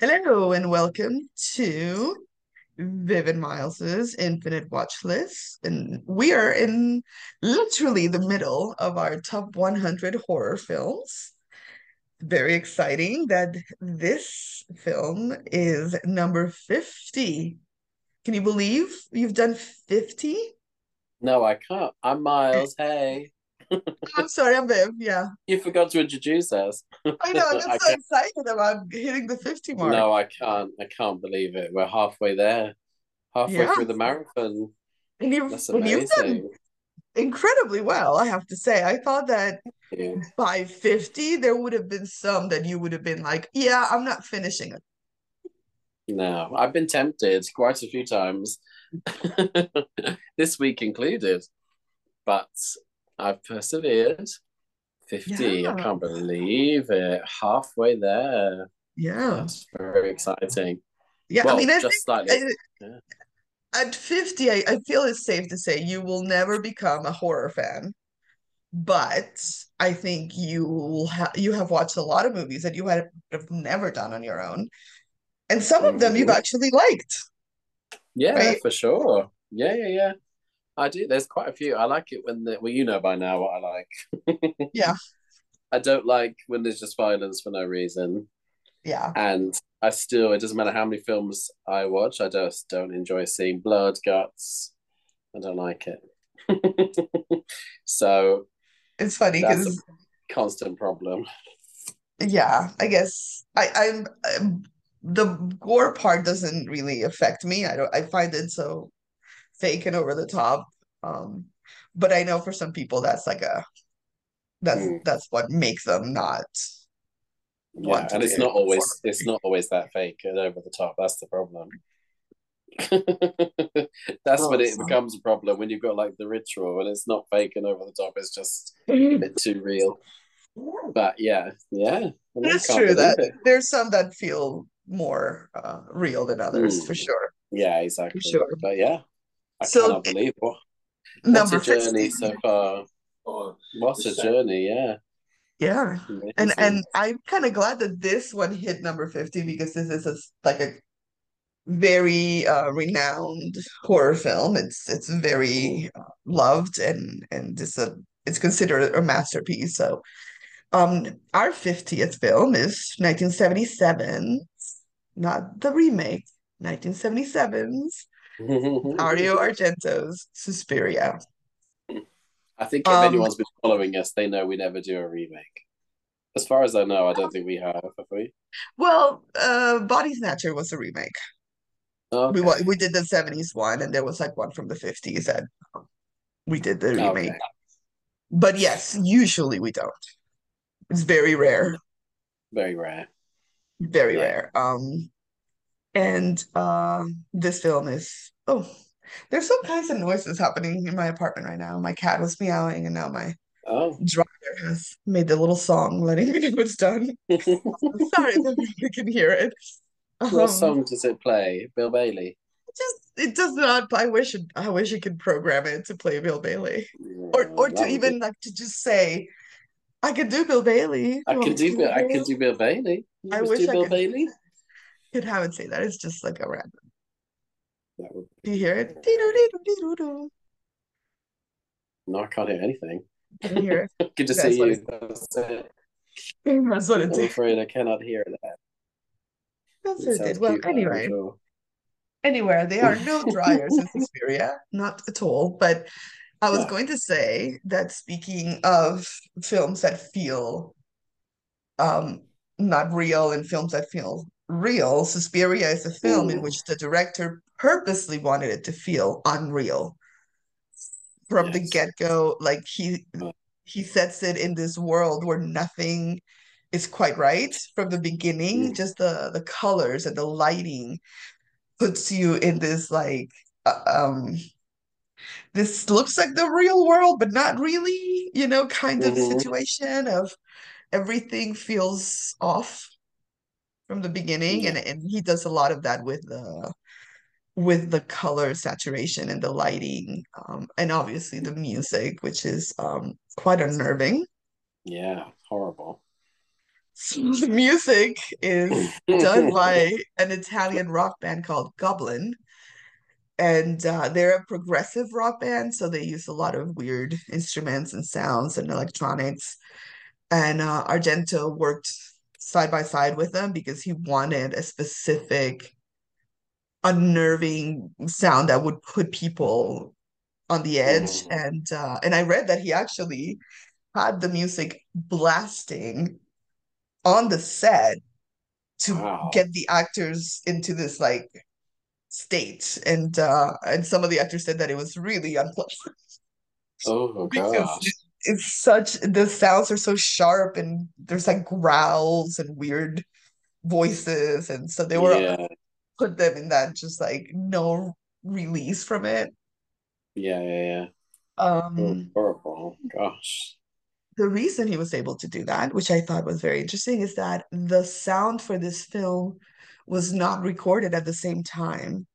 Hello and welcome to Vivid Miles's Infinite Watch List. And we are in literally the middle of our top 100 horror films. Very exciting that this film is number 50. Can you believe you've done 50? No, I can't. I'm Miles. Hey. I'm sorry, I'm Viv. Yeah. You forgot to introduce us. I know, I'm I so can't- excited about hitting the 50 mark. No, I can't. I can't believe it. We're halfway there. Halfway Yeah. through the marathon. And you've, That's and you've done incredibly well, I have to say. I thought that Yeah. by 50, there would have been some that you would have been like, yeah, I'm not finishing it. No, I've been tempted quite a few times, this week included, but I've persevered. 50. Yeah. I can't believe it. Halfway there. Yeah. That's very exciting. Yeah. I mean, I just think slightly. I- Yeah. at 50, I, I feel it's safe to say you will never become a horror fan. But I think you ha you have watched a lot of movies that you had have never done on your own. And some of them you've Mhm. actually liked. Yeah, Right? for sure. Yeah, yeah, yeah. I do. There's quite a few. I like it when the well, you know by now what I like. Yeah. I don't like when there's just violence for no reason. Yeah. And I still, it doesn't matter how many films I watch, I just don't enjoy seeing blood, guts. I don't like it. So It's funny because constant problem. yeah, I guess I, I'm, I'm the gore part doesn't really affect me. I don't I find it so fake and over the top. Um, but I know for some people that's like a that's Mm. that's what makes them not Yeah, and it's not always it's not always that fake and over the top. That's the problem. That's when it becomes a problem when you've got like the ritual and it's not fake and over the top. It's just a bit too real. But yeah, yeah, can't true that it. there's some that feel more uh, real than others for Mm. sure. Yeah, For exactly. sure. But yeah, I So cannot believe what what number a journey 50. so far. Oh, What a journey, yeah. Yeah. And Amazing. and I'm kind of glad that this one hit number 50 because this is a, like a very uh, renowned horror film. It's it's very uh, loved and and it's a it's considered a masterpiece. So um our 50th film is 1977, not the remake, 1977's Dario Argento's Suspiria. I think if Um anyone's been following us, they know we never do a remake. As far as I know, I don't think we have, have we? well, uh Body Snatcher was a remake. We Okay. we did the 70s one and there was like one from the 50s that we did the remake. Okay. But yes, usually we don't. It's very rare, Very rare. very Yeah. rare. Um, and uh, this film is oh, there's some kinds of noises happening in my apartment right now. My cat was meowing, and now my Oh. dryer has made the little song letting me know it's done. Sorry if everybody can hear it. What Um, song does it play? Bill Bailey. it just it does not. I wish it. I wish it could program it to play Bill Bailey, or Yeah, or to that would be. even like to just say, I could do Bill Bailey. I You can do Bill. Bill I can Bailey? do Bill Bailey. You I wish do I Bill could Bailey. Could have it say that. It's just like a random. That would. Do you hear it? Dee-doo-dee-doo-dee-doo-doo. No, I can't hear anything. Can you hear it? Good to see you. That's it. that's what it I'm did. afraid I cannot hear that. That's what it did. Well, cute, though, I'm anyway, sure. anywhere there are no dryers in Suspiria, not at all. But I was going to say that speaking of films that feel um not real and films that feel real, Suspiria is a film in Mm, which the director purposely wanted it to feel unreal. From the get-go. Like he he sets it in this world where nothing is quite right from the beginning. mm, Just the the colors and the lighting puts you in this like uh, um this looks like the real world, but not really, you know, kind of mhm, situation of everything feels off from the beginning, Yeah. and and he does a lot of that with the with the color saturation and the lighting, um, and obviously the music, which is um quite unnerving. Yeah. Horrible. So the music is done by an Italian rock band called Goblin. And uh, they're a progressive rock band, so they use a lot of weird instruments and sounds and electronics. And uh, Argento worked side by side with them because he wanted a specific unnerving sound that would put people on the edge. And uh, and I read that he actually had the music blasting on the set to Wow. get the actors into this like state. And uh, and some of the actors said that it was really unpleasant Oh it, gosh. It's such the sounds are so sharp and there's like growls and weird voices and so they were Yeah. put them in that just like no release from it. Yeah, yeah, yeah. Oh, Um, horrible. Gosh. the reason he was able to do that, which I thought was very interesting, is that the sound for this film was not recorded at the same time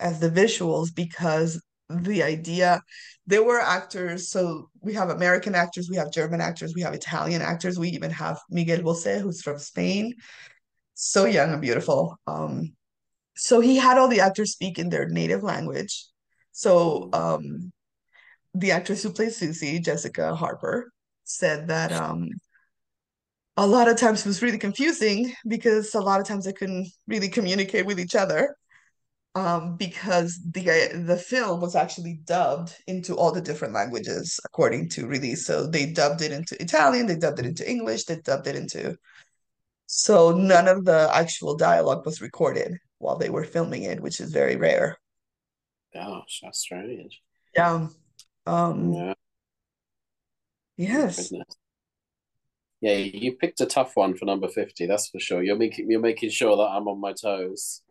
as the visuals because the idea. There were actors so we have american actors we have german actors we have italian actors we even have miguel bosé who's from spain. So young and beautiful. Um so he had all the actors speak in their native language. So um the actress who plays Susie, Jessica Harper, said that um a lot of times it was really confusing because a lot of times they couldn't really communicate with each other um, because the the film was actually dubbed into all the different languages according to release. So they dubbed it into Italian, they dubbed it into English, they dubbed it into so none of the actual dialogue was recorded while they were filming it, which is very rare. Gosh, that's strange. Yeah. Um, Yeah. Yes. goodness. Yeah, you picked a tough one for number 50, that's for sure. You're making you're making sure that I'm on my toes.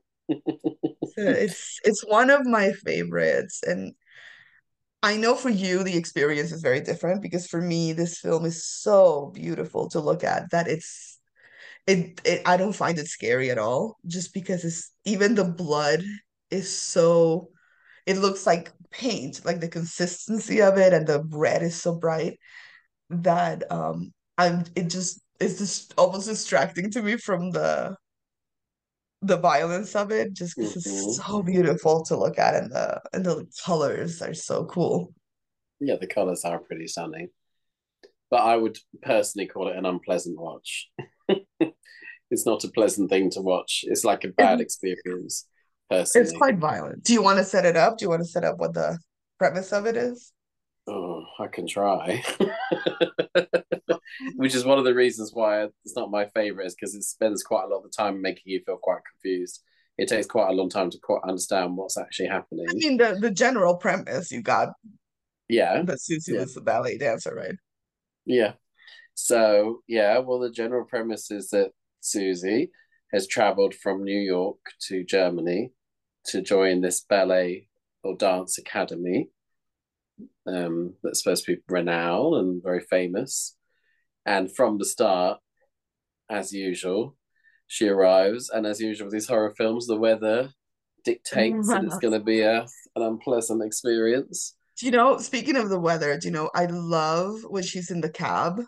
It's it's one of my favorites, and I know for you the experience is very different because for me this film is so beautiful to look at that it's it, it I don't find it scary at all just because it's even the blood is so it looks like paint like the consistency of it and the red is so bright that um I'm it just it's just almost distracting to me from the the violence of it just because it's Mhm. so beautiful to look at and the and the colors are so cool. Yeah, the colours are pretty stunning. But I would personally call it an unpleasant watch. it's not a pleasant thing to watch. It's like a bad experience, it's quite violent. Do you want to set it up? Do you want to set up what the premise of it is? Oh, I can try. Which is one of the reasons why it's not my favorite, is because it spends quite a lot of the time making you feel quite confused. It takes quite a long time to quite understand what's actually happening. I mean the the general premise you got Yeah, that Susie yeah, was the ballet dancer, right? yeah. So, yeah, well, the general premise is that Susie has traveled from New York to Germany to join this ballet or dance academy um, that's supposed to be renowned and very famous. And from the start, as usual, she arrives, and as usual with these horror films, the weather dictates that it's going to be a an unpleasant experience. Do you know, speaking of the weather, do you know, I love when she's in the cab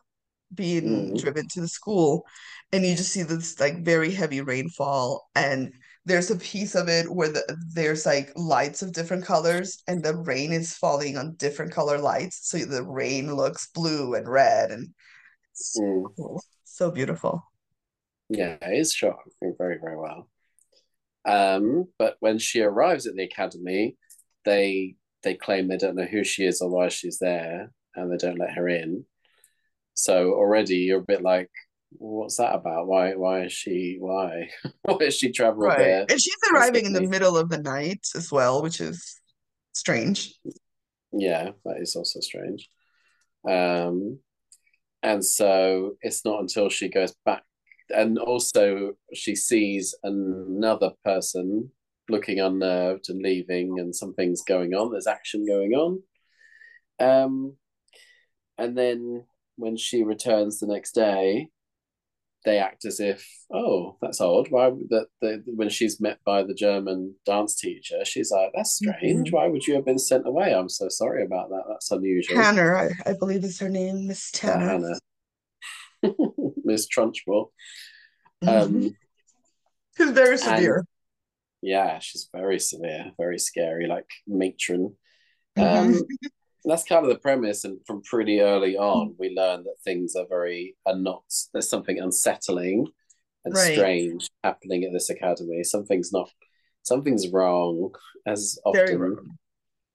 being Mm, driven to the school and you just see this like very heavy rainfall and there's a piece of it where the, there's like lights of different colors and the rain is falling on different color lights so the rain looks blue and red and mm. cool. So beautiful. Yeah, it's shot very, very well. Um, but when she arrives at the academy, they they claim they don't know who she is or why she's there, and they don't let her in. So already you're a bit like, what's that about? Why why is she why why has she traveled Right. there And she's arriving in the middle of the night as well, which is strange. Yeah, that is also strange. Um, and so it's not until she goes back, and also she sees another person looking unnerved and leaving, and something's going on. There's action going on. Um, and then when she returns the next day, they act as if, oh, that's odd. Why that the, when she's met by the German dance teacher, she's like, that's strange. Mhm. Why would you have been sent away? I'm so sorry about that. That's unusual. Tanner, I, I believe is her name, Miss Tanner. Hannah. Miss Trunchbull. Um, She's very severe. yeah, she's very severe, very scary, like matron. Mhm. Um, that's kind of the premise, and from pretty early on, we learn that things are very are not. There's something unsettling and Right. strange happening at this academy. Something's not. Something's wrong, as often Very wrong.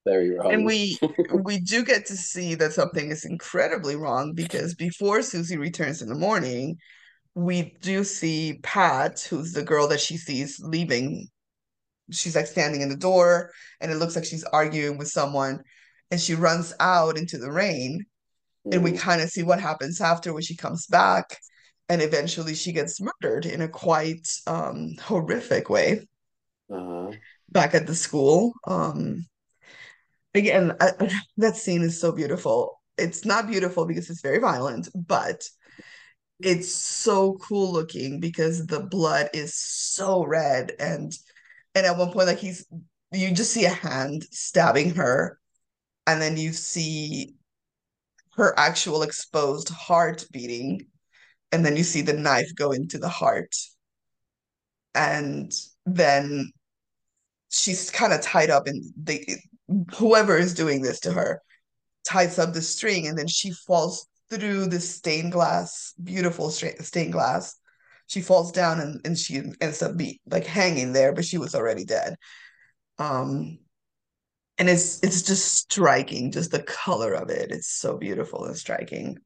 very wrong. And we we do get to see that something is incredibly wrong because before Susie returns in the morning, we do see Pat, who's the girl that she sees leaving. She's like standing in the door, and it looks like she's arguing with someone, and she runs out into the rain, and we Mm, kind of see what happens after when she comes back, and eventually she gets murdered in a quite um, horrific way uh-huh. back at the school. Um, again, I- that scene is so beautiful. It's not beautiful because it's very violent, but it's so cool looking because the blood is so red and and at one point like he's you just see a hand stabbing her and then you see her actual exposed heart beating and then you see the knife go into the heart. And then she's kind of tied up and the whoever is doing this to her ties up the string and then she falls through the stained glass beautiful stained glass. She falls down and, and she ends up be like hanging there but she was already dead. Um and it's it's just striking just the color of it it's so beautiful and striking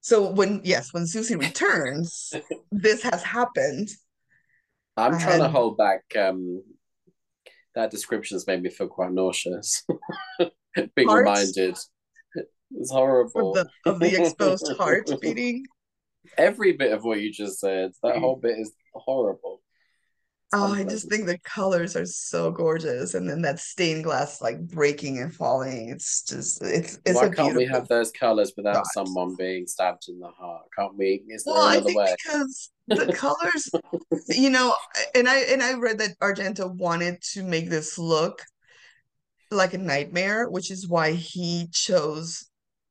so when yes when Susie returns this has happened I'm trying to hold back. Um, that description has made me feel quite nauseous. Being heart reminded, it's of horrible. the of the exposed heart beating Every bit of what you just said, that whole bit is horrible. Oh, I just think the colors are so gorgeous, and then that stained glass like breaking and falling. It's just it's it's Why can't we have those colors without shot. someone being stabbed in the heart? Can't we? Is there Well, I think way? because the colors, you know, and I and I read that Argento wanted to make this look like a nightmare, which is why he chose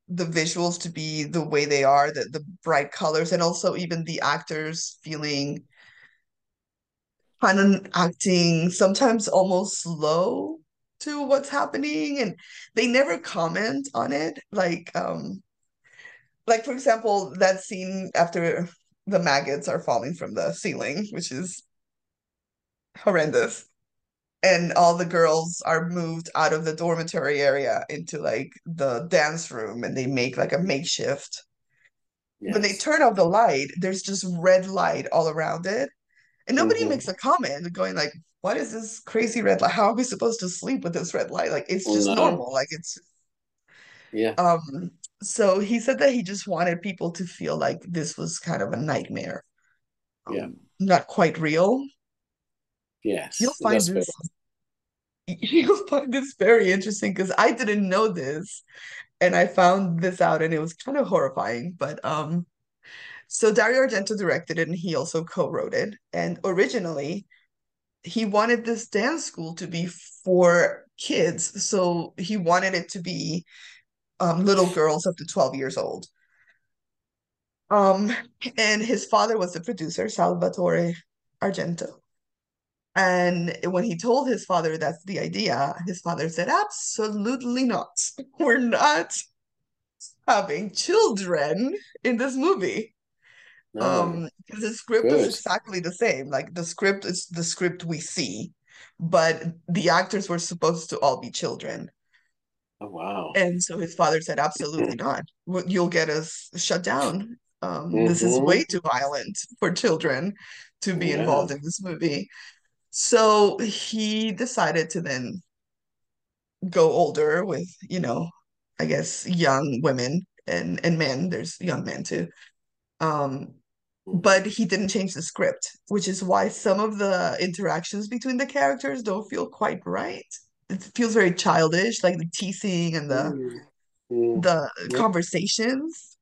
the visuals to be the way they are, the the bright colors, and also even the actors feeling kind of acting sometimes almost slow to what's happening and they never comment on it. Like um like for example that scene after the maggots are falling from the ceiling which is horrendous. And all the girls are moved out of the dormitory area into like the dance room and they make like a makeshift. When they turn off the light there's just red light all around it And nobody hmm makes a comment going like, what is this crazy red light? How are we supposed to sleep with this red light? Like it's just No. normal. Like it's Yeah. um so he said that he just wanted people to feel like this was kind of a nightmare. Yeah. Um, not quite real. Yes. You'll find this you'll find this very interesting because I didn't know this and I found this out and it was kind of horrifying. But um so Dario Argento directed it and he also co-wrote it. And originally he wanted this dance school to be for kids. So he wanted it to be um, little girls up to 12 years old. Um, and his father was the producer, Salvatore Argento. And when he told his father that's the idea, his father said, Absolutely not. We're not having children in this movie. No. Um, because the script is exactly the same. Like the script is the script we see, but the actors were supposed to all be children. Oh wow. And so his father said, absolutely not. You'll get us shut down. Um, this is hmm way too violent for children to be Yeah. involved in this movie. So he decided to then go older with, you know, I guess young women and and men. There's young men too. Um, but he didn't change the script, which is why some of the interactions between the characters don't feel quite right. It feels very childish, like the teasing and the Mm. Mm. the conversations,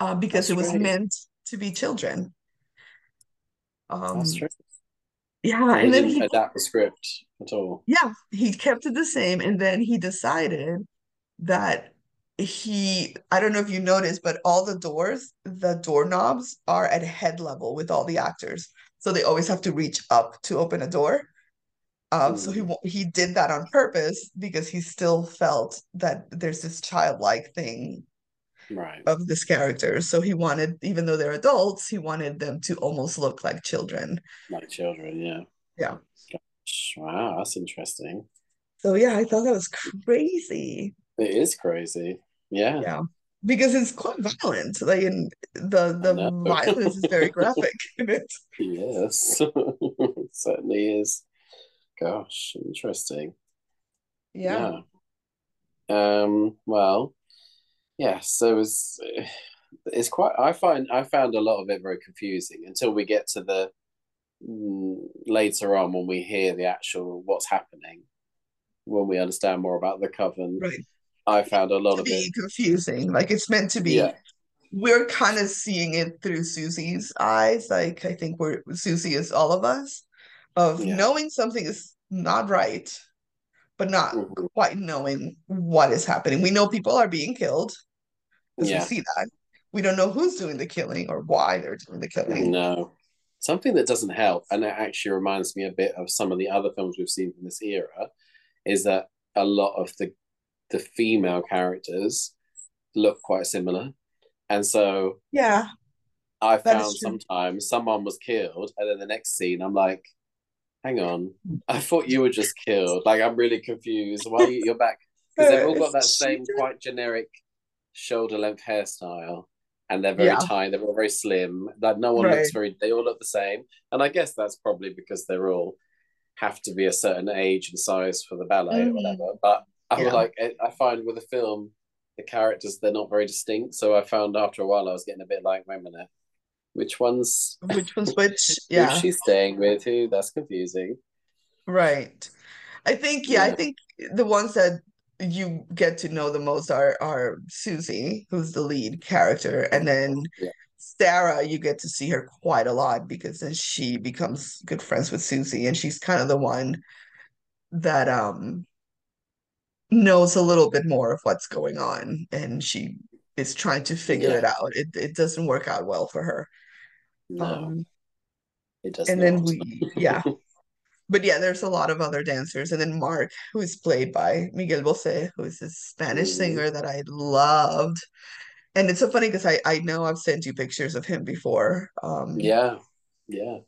uh, because That's it was right. meant to be children. Um, yeah, And he and then didn't he, adapt the script at all. yeah, he kept it the same, and then he decided that he I don't know if you noticed, but all the doors, the doorknobs are at head level with all the actors. So they always have to reach up to open a door. Um, so he he did that on purpose because he still felt that there's this childlike thing right. of this character. So he wanted, even though they're adults, he wanted them to almost look like children. Like children, yeah. Yeah. Wow, that's interesting. So yeah, I thought that was crazy. It is crazy. Yeah, Yeah. Because it's quite violent. Like in the the violence is very graphic in it. Yes, certainly is. Gosh, interesting. Yeah. Yeah. Um, well, yes, so it's it's quite I find I found a lot of it very confusing until we get to the mm, later on when we hear the actual what's happening, when we understand more about the coven. Right. I found a lot of it. confusing. Like it's meant to be Yeah, we're kind of seeing it through Susie's eyes. Like I think we're Susie is all of us of yeah, knowing something is not right, but not mhm, quite knowing what is happening. We know people are being killed because we see that. We don't know who's doing the killing or why they're doing the killing. No. Something that doesn't help, and it actually reminds me a bit of some of the other films we've seen from this era, is that a lot of the the female characters look quite similar. And so Yeah, I found sometimes someone was killed, and then the next scene, I'm like, hang on, I thought you were just killed. Like, I'm really confused. Why are you, you're back? Because they've all got that same quite generic shoulder length hairstyle, and they're very Yeah. tiny, they're all very slim. Like, no one looks very, they all look the same. And I guess that's probably because they're all have to be a certain age and size for the ballet or Mhm. whatever. But I Yeah. like, I I find with a film, the characters, they're not very distinct. So I found after a while, I was getting a bit like, wait a minute, which one's Which one's which? Yeah, she staying with? Who? That's confusing. right. I think, yeah, I think the ones that you get to know the most are are Susie, who's the lead character, and then Yeah. Sarah, you get to see her quite a lot because then she becomes good friends with Susie, and she's kind of the one that um knows a little bit more of what's going on, and she is trying to figure it out. It it doesn't work out well for her. No, Um, it does and then we, yeah, but yeah, there's a lot of other dancers, and then Mark, who is played by Miguel Bosé, who is this Spanish Mm, singer that I loved. And it's so funny because I I know I've sent you pictures of him before. Um, yeah, yeah.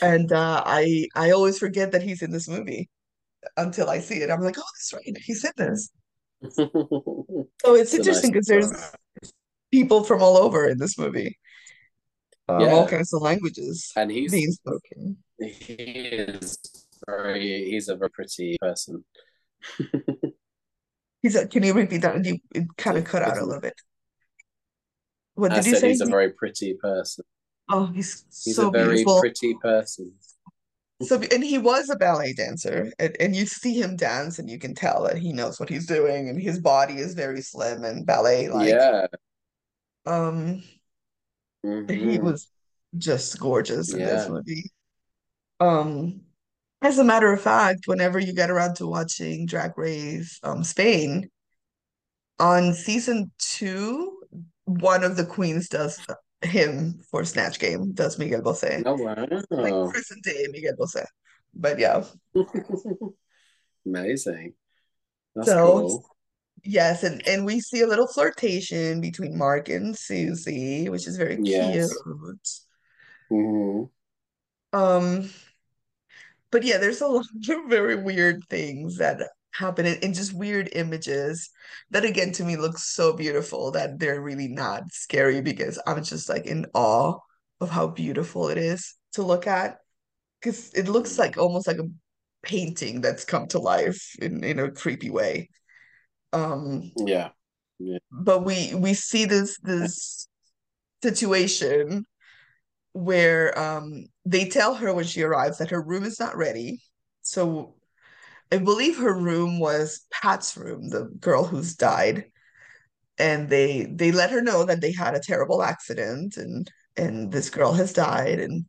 and uh, I I always forget that he's in this movie until I see it. I'm like, oh, that's right, He said this. So it's interesting nice because there's people from all over in this movie, um, all kinds of languages and he's being spoken. he is very he's a very pretty person. He's a, can you repeat that? You it kind of cut out a little bit. What I did you said say? he's a very pretty person. Oh, he's He's so a very beautiful. pretty person. So, and he was a ballet dancer, and, and you see him dance, and you can tell that he knows what he's doing, and his body is very slim and ballet-like. Yeah. Um, he hmm was just gorgeous in this movie. Um, as a matter of fact, whenever you get around to watching Drag Race, um, Spain, on season two, one of the queens does him for Snatch Game, does Miguel Bosé, Oh like wow. present day Miguel Bosé. But yeah, Amazing. That's so cool. yes, and and we see a little flirtation between Mark and Susie, which is very cute. Yes. hmm Um, but yeah, there's a lot of very weird things that happen in, in just weird images that again to me look so beautiful that they're really not scary because I'm just like in awe of how beautiful it is to look at. Because it looks like almost like a painting that's come to life in, in a creepy way. Um, Yeah. Yeah. but we we see this this situation where um they tell her when she arrives that her room is not ready. So I believe her room was Pat's room, the girl who's died, and they they let her know that they had a terrible accident and and this girl has died and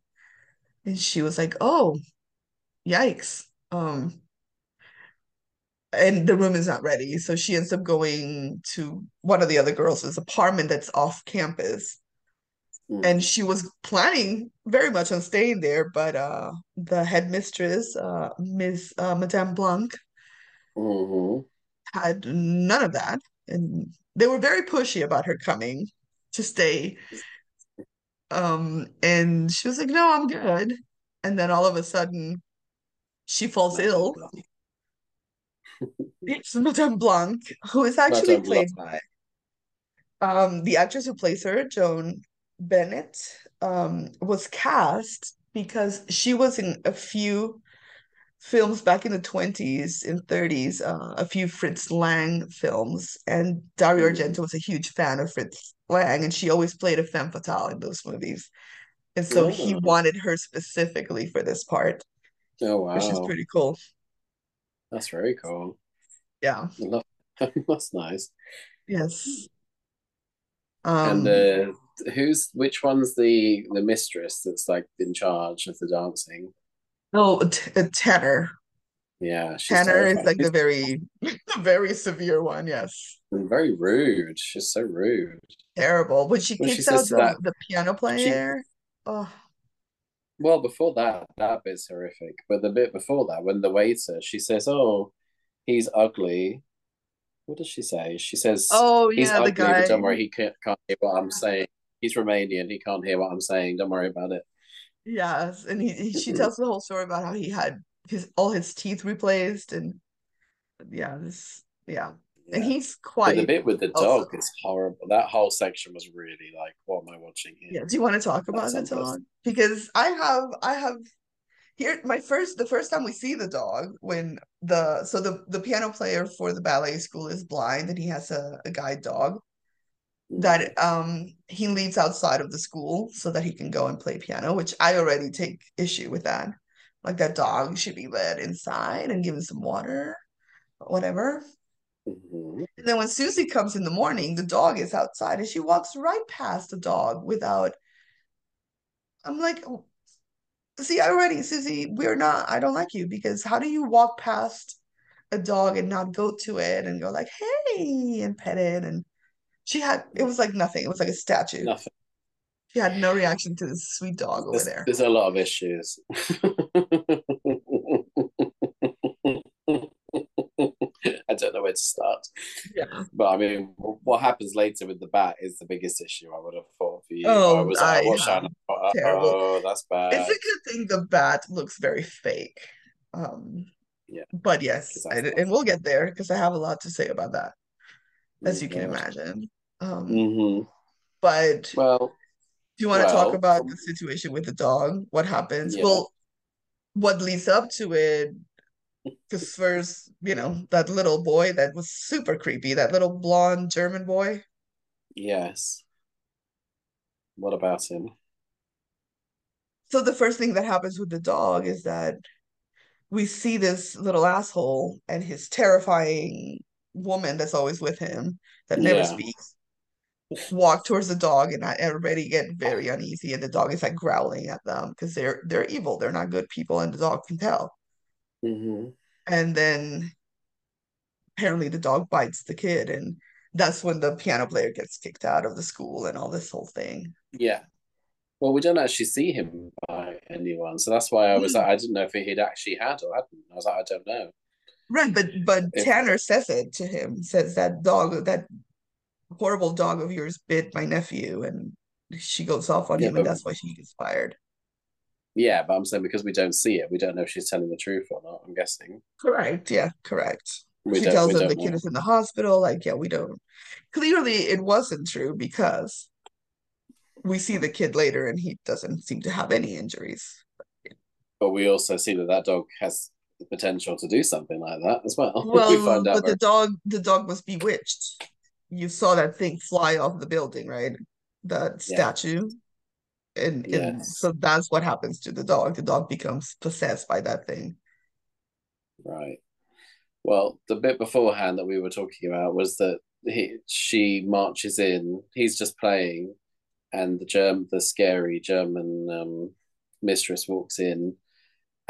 and she was like, "Oh, yikes." Um and the room is not ready. So she ends up going to one of the other girls' apartment that's off campus. Mm. And she was planning very much on staying there, but uh the headmistress, uh Miss uh, Madame Blanc, Mhm. had none of that. And they were very pushy about her coming to stay. Um, and she was like, no, I'm good. And then all of a sudden she falls ill. Blanc. It's Madame Blanc, who is actually Madame played by um the actress who plays her, Joan Bennett, um, was cast because she was in a few films back in the 20s and 30s, uh, a few Fritz Lang films, and Dario Mm. Argento was a huge fan of Fritz Lang, and she always played a femme fatale in those movies. And so he wanted her specifically for this part, Oh wow. which is pretty cool. That's very cool. Yeah. That's nice. Yes. And Um, uh who's which one's the the mistress that's like in charge of the dancing? oh, T- uh, Tanner. Yeah, she's Tanner is like the very, the very severe one. Yes. very rude. She's so rude. Terrible. When she When kicks out the, that the piano she player. Oh, well before that, that bit's horrific. But the bit before that, when the waiter, she says, Oh, he's ugly. What does she say? She says oh he's yeah, the ugly, but don't worry, he can't, can't hear what I'm saying. He's Romanian, he can't hear what I'm saying. Don't worry about it. Yes, and he, he she tells the whole story about how he had his all his teeth replaced and yeah, this yeah. And he's But the bit with the also dog is horrible. That whole section was really like, what am I watching here? yeah. Do you want to talk about That's the dog? Because I have I have here my first the first time we see the dog when the so the the piano player for the ballet school is blind and he has a, a guide dog. That um he leaves outside of the school so that he can go and play piano, which I already take issue with that. Like that dog should be led inside and given some water, whatever. Mhm. And then when Susie comes in the morning, the dog is outside and she walks right past the dog without. I'm like, "Oh, see, already, Susie, we're not, I don't like you because how do you walk past a dog and not go to it and go like, hey, and pet it? And she had, it was like nothing. It was like a statue. Nothing. She had no reaction to this sweet dog over There's, there. there's a lot of issues. I don't know where to start. Yeah. But I mean, what happens later with the bat is the biggest issue I would have thought for you. I Oh, was I I watched that have and I thought, terrible. oh, that's bad. It's a good thing the bat looks very fake. Um, Yeah, but yes, and, and we'll get there because I have a lot to say about that, Oh as you can imagine. Um, hmm but do you want to talk about the situation with the dog? What happens? yeah, Well, what leads up to it? Because first, you know, that little boy that was super creepy, that little blonde German boy. yes. What about him? So the first thing that happens with the dog is that we see this little asshole and his terrifying woman that's always with him that never Yeah. speaks walk towards the dog and I, everybody get very uneasy and the dog is like growling at them because they're they're evil they're not good people and the dog can tell hmm and then apparently the dog bites the kid and that's when the piano player gets kicked out of the school and all this whole thing Yeah. Well, we don't actually see him by anyone, so that's why I was Mm, like, I didn't know if he'd actually had or hadn't. I was like, I don't know. Right but but Tanner says it to him says that dog that horrible dog of yours bit my nephew and she goes off on yeah, him and that's why she gets fired. Yeah, but I'm saying because we don't see it, we don't know if she's telling the truth or not. I'm guessing. Correct yeah correct. We she tells him the kid is in the hospital like yeah we don't. Clearly it wasn't true because we see the kid later and he doesn't seem to have any injuries. But we also see that that dog has the potential to do something like that as well. we well find out but the very dog the dog was bewitched you saw that thing fly off the building right that yeah, statue and and yes, so that's what happens to the dog the dog becomes possessed by that thing right. Well, the bit beforehand that we were talking about was that he she marches in. He's just playing, and the germ the scary German um, mistress walks in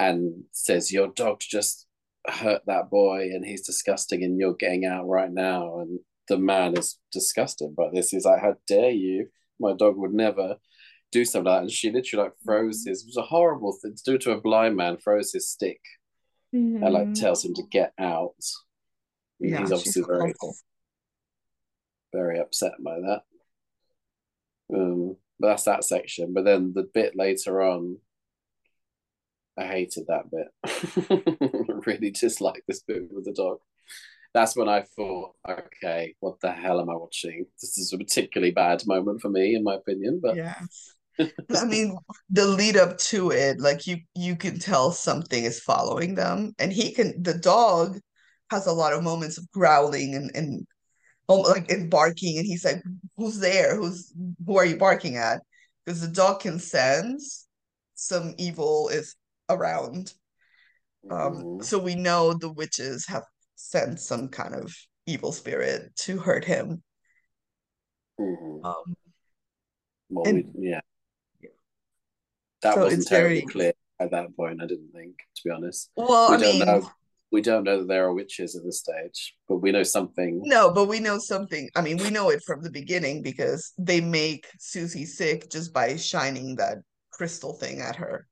and says, "Your dog's just hurt that boy and he's disgusting and you're getting out right now. And the man is disgusted by this he's like how dare you? My dog would never do something like that. And she literally like froze his it was a horrible thing to do to a blind man froze his stick mm-hmm. and like tells him to get out. Yeah, he's obviously very awful. very upset by that. Um but that's that section. But then the bit later on I hated that bit. really disliked this bit with the dog. That's when I thought, okay, what the hell am I watching? This is a particularly bad moment for me, in my opinion. But yeah, I mean, the lead up to it, like you, you can tell something is following them, and he can. The dog has a lot of moments of growling and and oh, like and barking, and he's like, "Who's there? Who's who are you barking at?" Because the dog can sense some evil is around. Um, mm-hmm. So we know the witches have sent some kind of evil spirit to hurt him. Mm-hmm. Um, well, and, we, yeah. That so wasn't terribly very... clear at that point, I didn't think, to be honest. Well, we I don't mean, know we don't know that there are witches at this stage, but we know something. No, but we know something. I mean, we know it from the beginning because they make Susie sick just by shining that crystal thing at her.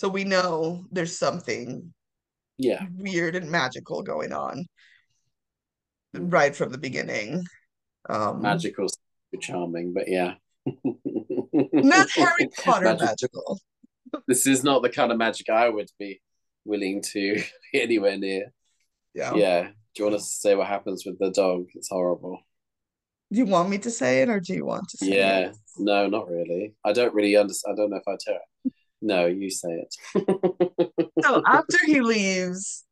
So we know there's something yeah weird and magical going on right from the beginning. Um magical charming, but yeah. not Harry Potter magical. magical. This is not the kind of magic I would be willing to be anywhere near. Yeah. Yeah. Do you want to say what happens with the dog? It's horrible. Do you want me to say it or do you want to say yeah. it? No, not really. I don't really understand. I don't know if I tell it. No, you say it. so after he leaves,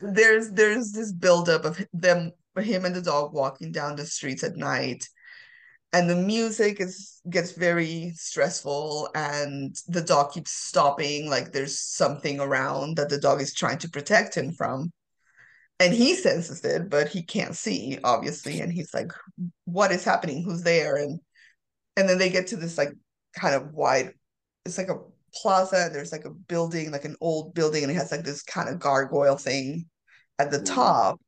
there's there's this buildup of them him and the dog walking down the streets at night. And the music is gets very stressful and the dog keeps stopping, like there's something around that the dog is trying to protect him from. And he senses it, but he can't see, obviously. And he's like, what is happening? Who's there? And and then they get to this like kind of wide, it's like a plaza and there's like a building like an old building and it has like this kind of gargoyle thing at the mm. top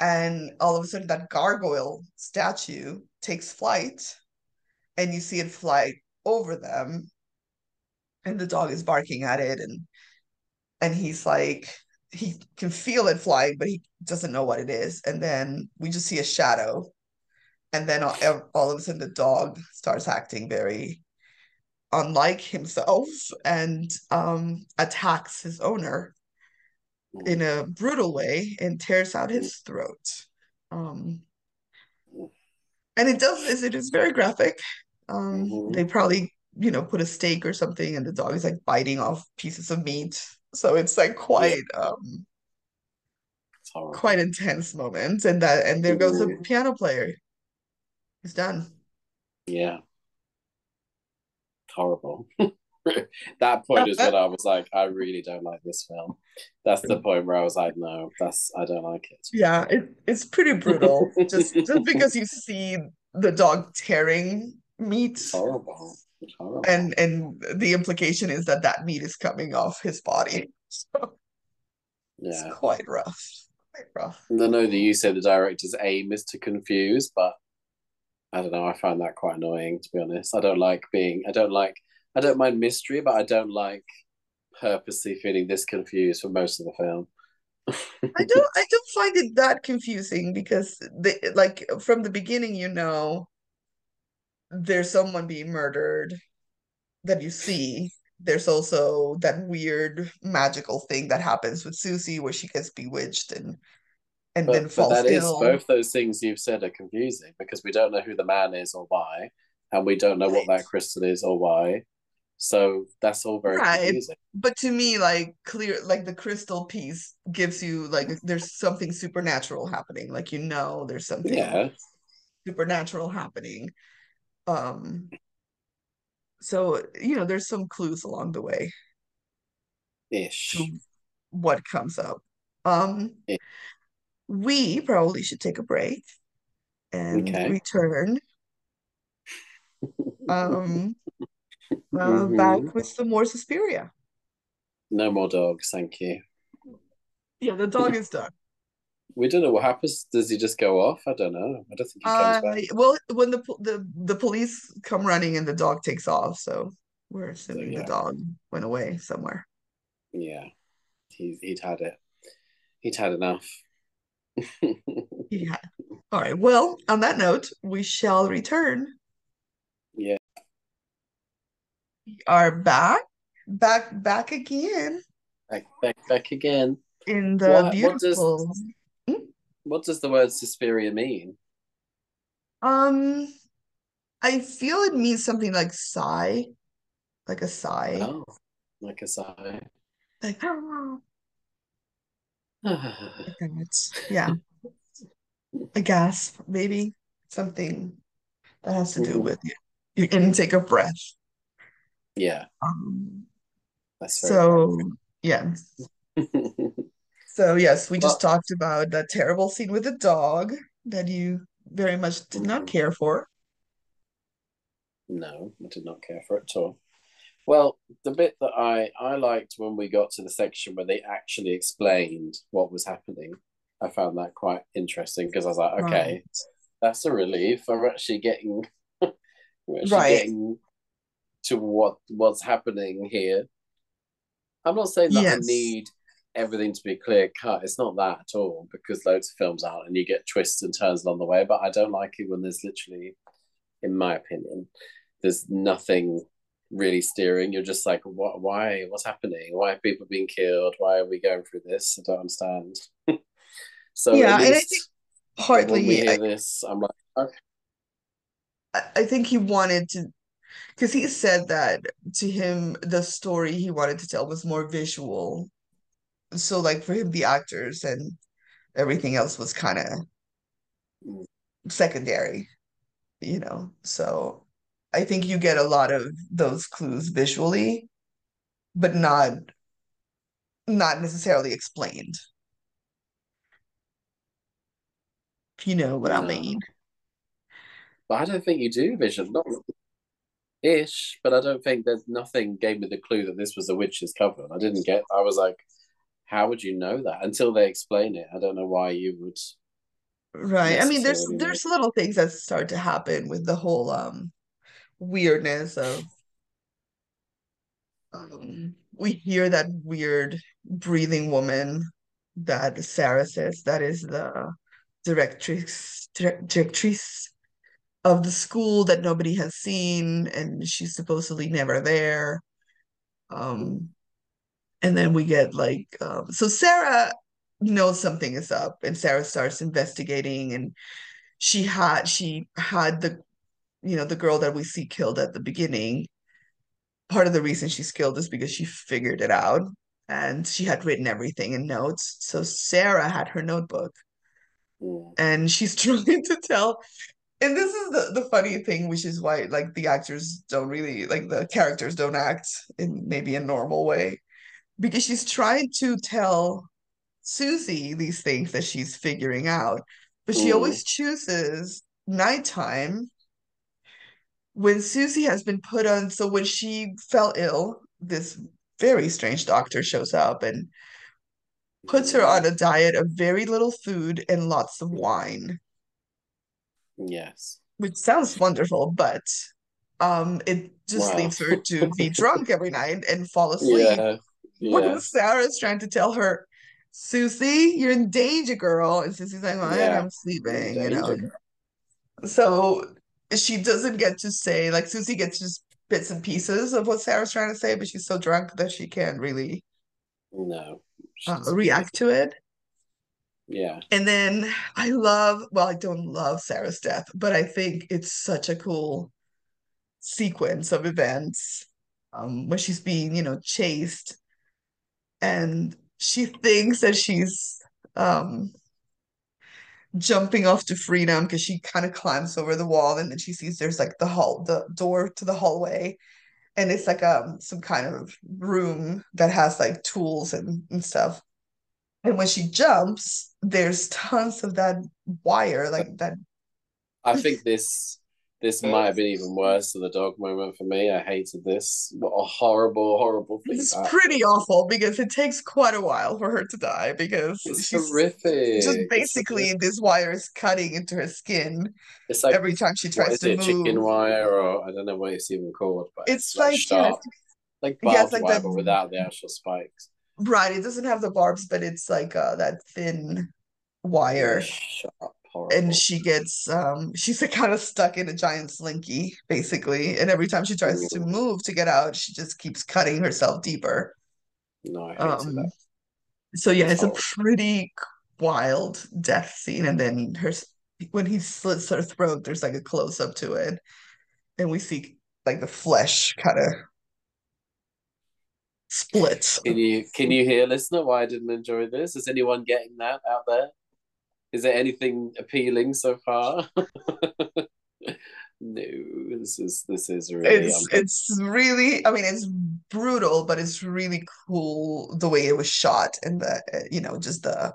and all of a sudden that gargoyle statue takes flight and you see it fly over them and the dog is barking at it and and he's like he can feel it flying but he doesn't know what it is and then we just see a shadow and then all, all of a sudden the dog starts acting very unlike himself and um, attacks his owner in a brutal way and tears out his throat. Um, and it does it is very graphic. Um, mm-hmm. They probably you know put a steak or something, and the dog is like biting off pieces of meat. So it's like quite um, quite intense moments. And that and there goes the piano player. He's done. Yeah horrible. that point is when I was like, I really don't like this film. That's the point where I was like, no, that's I don't like it. Yeah, it, it's pretty brutal. just just because you see the dog tearing meat. It's horrible. It's horrible. And and the implication is that that meat is coming off his body. So yeah, it's quite rough. Quite rough. And I know that you said the director's aim is to confuse, but I don't know. I find that quite annoying, to be honest. I don't like being. I don't like. I don't mind mystery, but I don't like purposely feeling this confused for most of the film. I don't. I don't find it that confusing because the like from the beginning, you know, there's someone being murdered that you see. There's also that weird magical thing that happens with Susie where she gets bewitched and and but, then falls but that ill. Is, both those things you've said are confusing because we don't know who the man is or why, and we don't know right. what that crystal is or why. So that's all very right. confusing. But to me, like clear, like the crystal piece gives you like there's something supernatural happening. Like you know, there's something yeah. supernatural happening. Um. So you know, there's some clues along the way. Ish. To what comes up. Um. Ish we probably should take a break and okay. return um uh, mm-hmm. back with some more Suspiria. No more dogs, thank you. Yeah, the dog is done. We don't know what happens. Does he just go off? I don't know. I don't think he comes Uh, back. well, when the the the police come running and the dog takes off, so we're So assuming the dog went away somewhere. yeah. He he'd had it. He'd had enough. Yeah. All right. Well, on that note, we shall return. Yeah. We are back, back, back again Back back back again. in the What what does beautiful. what does the word Suspiria mean? Um, I feel it means something like sigh, like a sigh, Oh, like a sigh. like that. Yeah, a gasp, maybe something that has to do with your, your intake of breath. Yeah, Um, that's so yeah. So yes, we just Well, talked about that terrible scene with the dog that you very much did not mhm. care for. no, I did not care for it at all. Well, the bit that I I liked when we got to the section where they actually explained what was happening, I found that quite interesting because I was like, Right. okay, that's a relief. We're actually getting we're actually Right. getting to what what's happening here. I'm not saying that I need everything to be clear cut. It's not that at all because loads of films out and you get twists and turns along the way. But I don't like it when there's literally, in my opinion, there's nothing really steering. You're just like, what? Why? What's happening? Why are people being killed? Why are we going through this? I don't understand. so Yeah, and I think least when we partly I, hear this, I'm like, okay. I I think he wanted to because he said that to him the story he wanted to tell was more visual. So like for him the actors and everything else was kind of mm, secondary, you know. So I think you get a lot of those clues visually, but not not necessarily explained, if you know what I mean. but I don't think you do vision. Not ish, but I don't think there's nothing gave me the clue that this was a witch's cover. I didn't get. I was like, how would you know that until they explain it? I don't know why you would Right. I mean, there's there's little things that start to happen with the whole um weirdness of um we hear that weird breathing woman that Sarah says that is the directrix direct, directrice of the school that nobody has seen and she's supposedly never there. Um and then we get like um so Sarah knows something is up and Sarah starts investigating and she had she had the you know the girl that we see killed at the beginning part of the reason she's killed is because she figured it out and she had written everything in notes. So sarah had her notebook. Mm, and she's trying to tell and this is the, the funny thing which is why like the actors don't really like the characters don't act in maybe a normal way. Because she's trying to tell susie these things that she's figuring out. But she mm, always chooses nighttime when Susie has been put on, so when she fell ill, this very strange doctor shows up and puts her on a diet of very little food and lots of wine, Yes. which sounds wonderful, but um, it just Wow. leaves her to be drunk every night and fall asleep Yeah. when Yeah. Sarah's trying to tell her, Susie, you're in danger, girl. And Susie's like, well, Yeah. I'm sleeping, you know. girl. So she doesn't get to say, like, Susie gets just bits and pieces of what Sarah's trying to say, but she's so drunk that she can't really No, uh, react to it. Yeah. And then I love, well, I don't love Sarah's death, but I think it's such a cool sequence of events um, when she's being, you know, chased and she thinks that she's um, jumping off to freedom because she kind of climbs over the wall and then she sees there's like the hall, the door to the hallway, and it's like um some kind of room that has like tools and, and stuff. And when she jumps, there's tons of that wire, like that. I think this this might have been even worse than the dog moment for me. I hated this. What a horrible, horrible thing. It's pretty awful because it takes quite a while for her to die because It's she's horrific. just basically this wire is cutting into her skin It's like every time she tries to it, chicken wire or I don't know what it's even called, but It's it's like like yeah, sharp, like yeah, it's barbed like wire, that but without the actual spikes. right. It doesn't have the barbs, but it's like uh that thin wire. sharp, And she gets um she's like kind of stuck in a giant slinky, basically. And every time she tries to Mm, move to get out, she just keeps cutting herself deeper. No, I hated that. Um, so yeah, It's it's a pretty wild death scene. And then her when he slits her throat, there's like a close up to it, and we see like the flesh kind of splits. Can you can you hear, listener, why I didn't enjoy this? Is anyone getting that out there? Is there anything appealing so far? No, this is this is really It's um it's really, I mean, it's brutal, but it's really cool the way it was shot and the uh, you know just the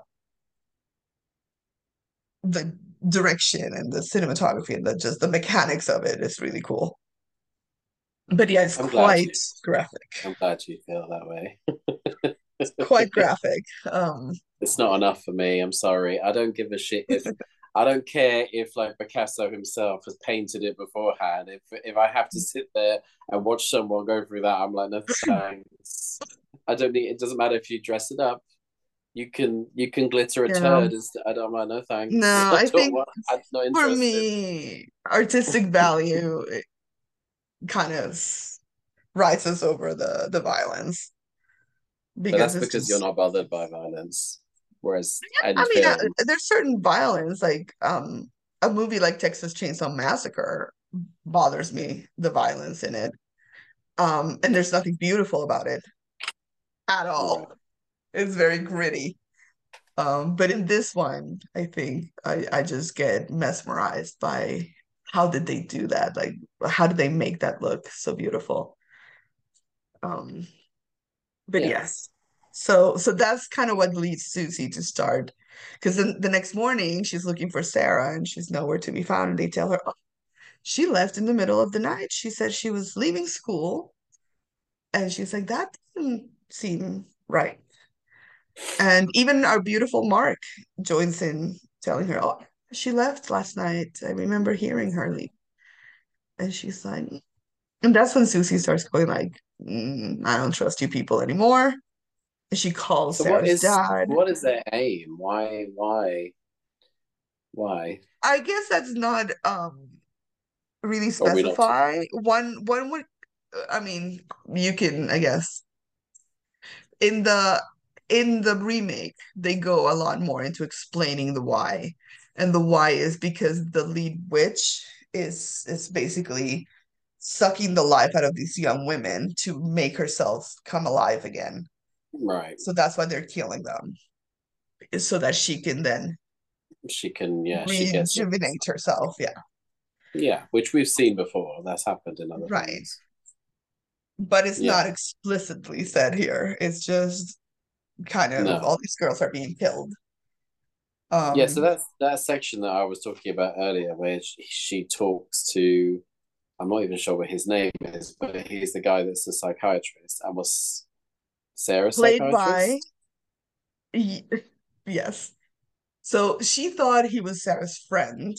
the direction and the cinematography and the just the mechanics of it is really cool. But yeah, it's I'm quite you graphic. I'm glad you feel that way. Quite graphic. Um, It's not enough for me. I'm sorry. I don't give a shit if I don't care if like Picasso himself has painted it beforehand. If if I have to sit there and watch someone go through that, I'm like, no thanks. I don't need. It doesn't matter if you dress it up. You can you can glitter a yeah. turd. Instead. I don't mind. No thanks. No, I I think want. For me, artistic value it kind of rises over the the violence But because that's because you're not bothered by violence. Whereas I any mean, film, there's certain violence, like um, a movie like Texas Chainsaw Massacre bothers me, the violence in it. Um, and there's nothing beautiful about it at all. It's very gritty. Um, but in this one, I think I, I just get mesmerized by how did they do that? Like, how did they make that look so beautiful? Um, but Yeah. yes. So so that's kind of what leads Susie to start. Because then the next morning she's looking for Sarah and she's nowhere to be found. And they tell her, oh, she left in the middle of the night. She said she was leaving school. And she's like, that doesn't seem right. And even our beautiful Mark joins in telling her, oh, she left last night. I remember hearing her leave. And she's like, and that's when Susie starts going like, "Mm, I don't trust you people anymore. And she calls So Sarah's is dad. what is their aim? Why why why? I guess that's not um really Or we not? specify. One one would I mean, you can, I guess, in the in the remake, they go a lot more into explaining the why. And the why is because the lead witch is is basically sucking the life out of these young women to make herself come alive again. Right. So that's why they're killing them. Is so that she can then She can yeah, she gets rejuvenate herself. Yeah. Yeah, which we've seen before. That's happened in other Right. films. But it's not explicitly said here. It's just kind of No. all these girls are being killed. Yeah, so Um, that's that section that I was talking about earlier, where she, she talks to, I'm not even sure what his name is, but he's the guy that's the psychiatrist, and was Sarah played by yes. So she thought he was Sarah's friend,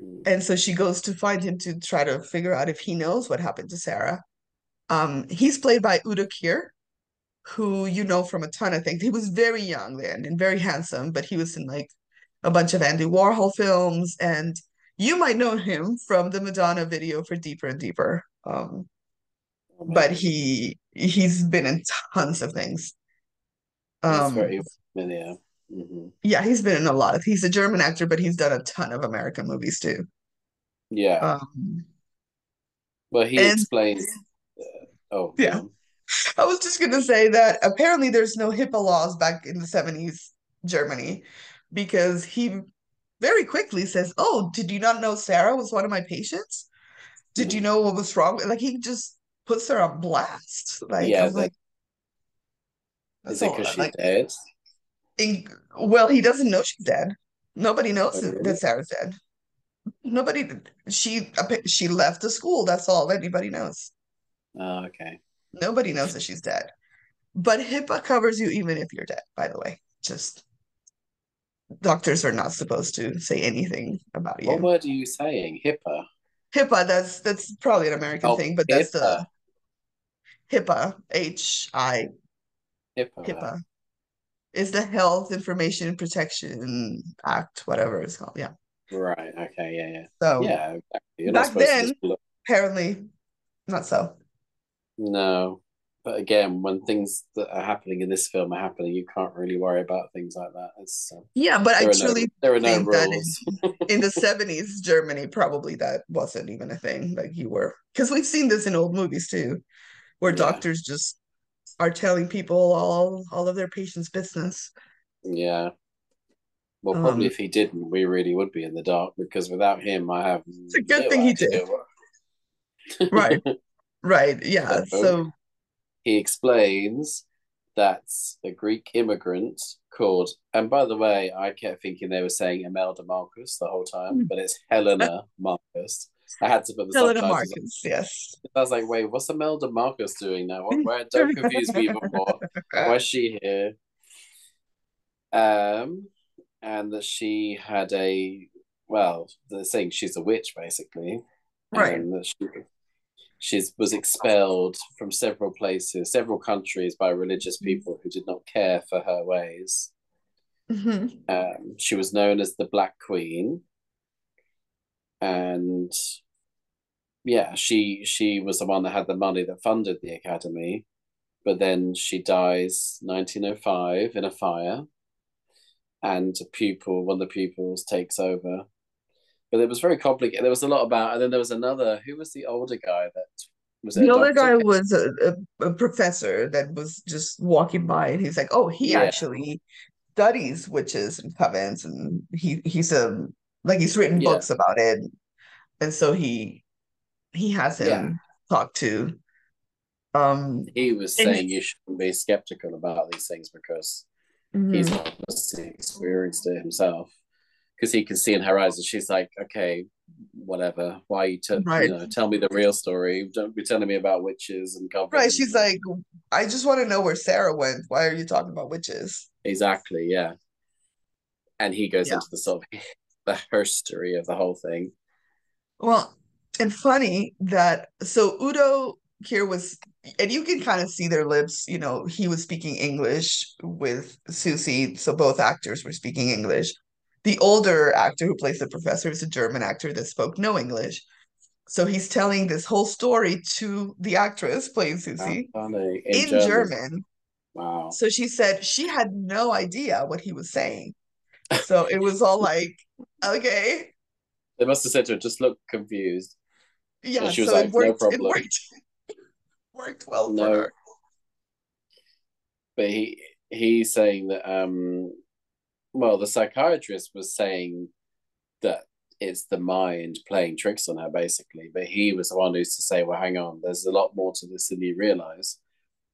Mm, and so she goes to find him to try to figure out if he knows what happened to Sarah. Um, he's played by Udo Kier, who you know from a ton of things. He was very young then and very handsome, but he was in like a bunch of Andy Warhol films, and you might know him from the Madonna video for Deeper and Deeper. Um, but he he's been in tons of things. Um, very familiar. hmm yeah, he's been in a lot of. He's a German actor, but he's done a ton of American movies too. Yeah. Um, Well, he and explains. Uh, oh, yeah. I was just gonna say that apparently there's no HIPAA laws back in the 70s Germany because he very quickly says, "Oh, did you not know Sarah was one of my patients? Did you know what was wrong?" Like he just puts her on blast. Like Yeah, that like, is it because she's like dead? in, well, he doesn't know she's dead. Nobody knows Oh, that? Sarah's dead. Nobody she she left the school. That's all anybody knows. Oh, okay. Nobody knows that she's dead. But HIPAA covers you even if you're dead, by the way. Just doctors are not supposed to say anything about you. What word are you saying? HIPAA. HIPAA, that's that's probably an American Oh, thing, but that's the HIPAA, H I HIPAA. HIPAA is the Health Information Protection Act, whatever it's called. Yeah. Right. Okay. Yeah. Yeah. So Yeah. Exactly. Back then, apparently not so. No. But again, when things that are happening in this film are happening, you can't really worry about things like that. It's uh, Yeah, but I are no truly there are no that in, rules. in the 70s, Germany, probably that wasn't even a thing. Like you were, because we've seen this in old movies too, where Yeah. doctors just are telling people all all of their patients' business. Yeah. Well, probably Um, if he didn't, we really would be in the dark because without him, I have it's a good thing he did. Right, right. Yeah. So he explains that a Greek immigrant called, and by the way, I kept thinking they were saying Imelda Marcos the whole time, but it's Helena Marcus. I had to put the Helena subtitles. Marcus, yes. I was like, wait, what's Imelda Marcos doing now? Where, don't confuse me even more. Why is she here? Um, and that she had a well, they're saying she's a witch basically, Right. and that she she's was expelled from several places, several countries by religious people who did not care for her ways. hmm Um, she was known as the Black Queen, and yeah, she she was the one that had the money that funded the academy, but then she dies 1905 in a fire, and a pupil, one of the pupils, takes over. But it was very complicated. There was a lot about, and then there was another. Who was the older guy that was? The a other guy doctor? was a, a, professor that was just walking by, and he's like, "Oh, he Yeah. actually studies witches and covens, and he he's a like he's written Yeah. books about it, and so he he has him Yeah. talk to." Um, He was saying you shouldn't be skeptical about these things because he's mhm. obviously experienced it himself. Because he can see in her eyes, and she's like, "Okay, whatever. Why you, t- Right. you know, tell me the real story. Don't be telling me about witches and covens." Right, she's like, "I just want to know where Sarah went. Why are you talking about witches?" exactly, yeah. And he goes Yeah. into the sort of the history of the whole thing. Well, and funny that so Udo here was, and you can kind of see their lips, you know, he was speaking English with Susie, so both actors were speaking English. The older actor who plays the professor is a German actor that spoke no English. So he's telling this whole story to the actress playing Susie in, in German. German. Wow. So she said she had no idea what he was saying. So it was all like, okay, They must have said to her, "Just look confused." yeah, And she was so like, it "No worked, it problem." worked, worked well for No. her. but he he's saying that um well the psychiatrist was saying that it's the mind playing tricks on her basically but he was the one who's to say well hang on there's a lot more to this than you realize.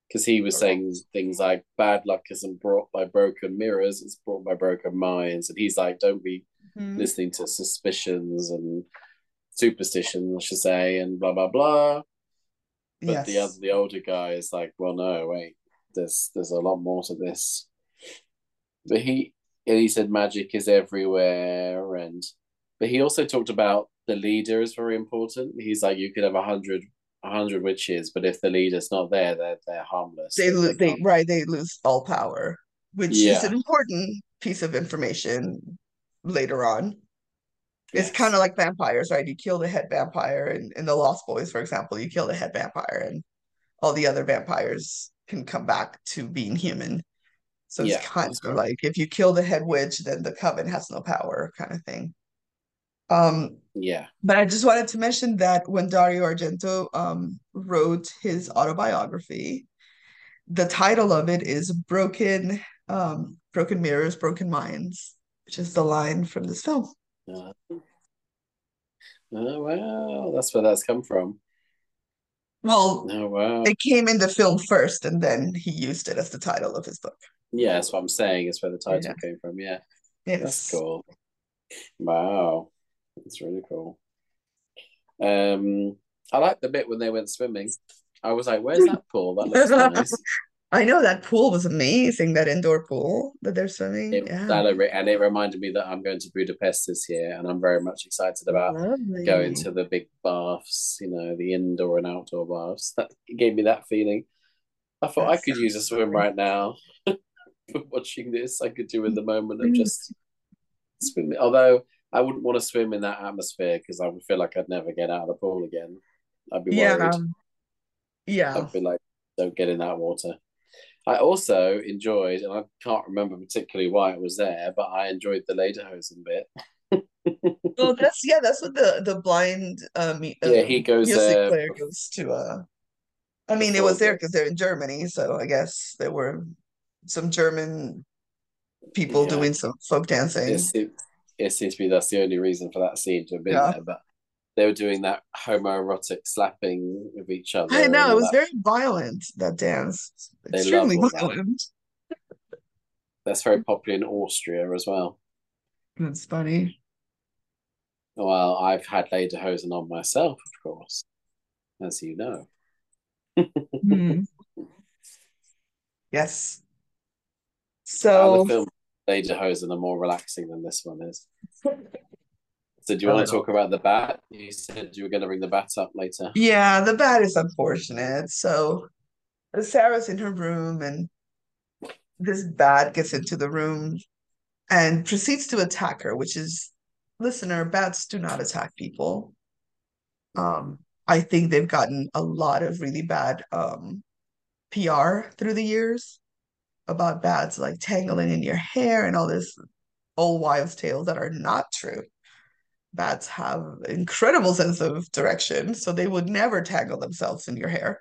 Because he was saying things like bad luck isn't brought by broken mirrors it's brought by broken minds and he's like don't be Mhm. listening to suspicions and superstitions i should say and blah blah blah. But the other the older guy is like well no wait there's there's a lot more to this. But he he said magic is everywhere and but he also talked about the leader is very important he's like you could have a hundred a hundred witches but if the leader's not there they're they're harmless They lose, they right, they lose all power, which is an important piece of information later on. It's Yes. kind of like vampires, right? You kill the head vampire, and in the Lost Boys, for example, you kill the head vampire, and all the other vampires can come back to being human. So it's Yeah, kind of like if you kill the head witch, then the coven has no power, kind of thing. Um, yeah but I just wanted to mention that when Dario Argento um, wrote his autobiography, the title of it is Broken um, Broken Mirrors, Broken Minds, which is the line from this film. Uh, oh wow that's where that's come from Well, oh wow it came in the film first, and then he used it as the title of his book. Yeah that's what i'm saying it's where the title Yeah. came from yeah Yes. that's cool wow It's really cool. Um, I like the bit when they went swimming. I was like, "Where's that pool? That looks nice." I know that pool was amazing, that indoor pool that they're swimming. It, Yeah. that, and it reminded me that I'm going to Budapest this year, and I'm very much excited about going to the big baths. You know, the indoor and outdoor baths. That gave me that feeling. I thought I That's could use a swim lovely. right now. Watching this, I could do in the moment of Mm. just swimming. Although I wouldn't want to swim in that atmosphere because I would feel like I'd never get out of the pool again. I'd be Yeah, worried. yeah. I'd be like, don't get in that water. I also enjoyed, and I can't remember particularly why it was there, but I enjoyed the Lederhosen bit. Well, that's yeah, that's what the the blind uh, Yeah, uh he goes music there player goes to. Uh, I mean, it was there because they're in Germany, so I guess they were some German people yeah. doing some folk It dancing. it seems to be that's the only reason for that scene to have been Yeah, there, but they were doing that homoerotic slapping of each other. I know it was that. very violent, that dance. They Extremely that. violent. That's very popular in Austria as well. That's funny. Well, I've had Lederhosen on myself, of course, as you know. Hmm. Yes. So, films, Lederhosen are more relaxing than this one is. So do you want to talk about the bat? You said you were going to bring the bat up later. Yeah, the bat is unfortunate. So Sarah's in her room and this bat gets into the room and proceeds to attack her, which is, listener, bats do not attack people. Um, I think they've gotten a lot of really bad um, PR through the years about bats like tangling in your hair and all this old wives' tales that are not true. Bats have incredible sense of direction, so they would never tangle themselves in your hair.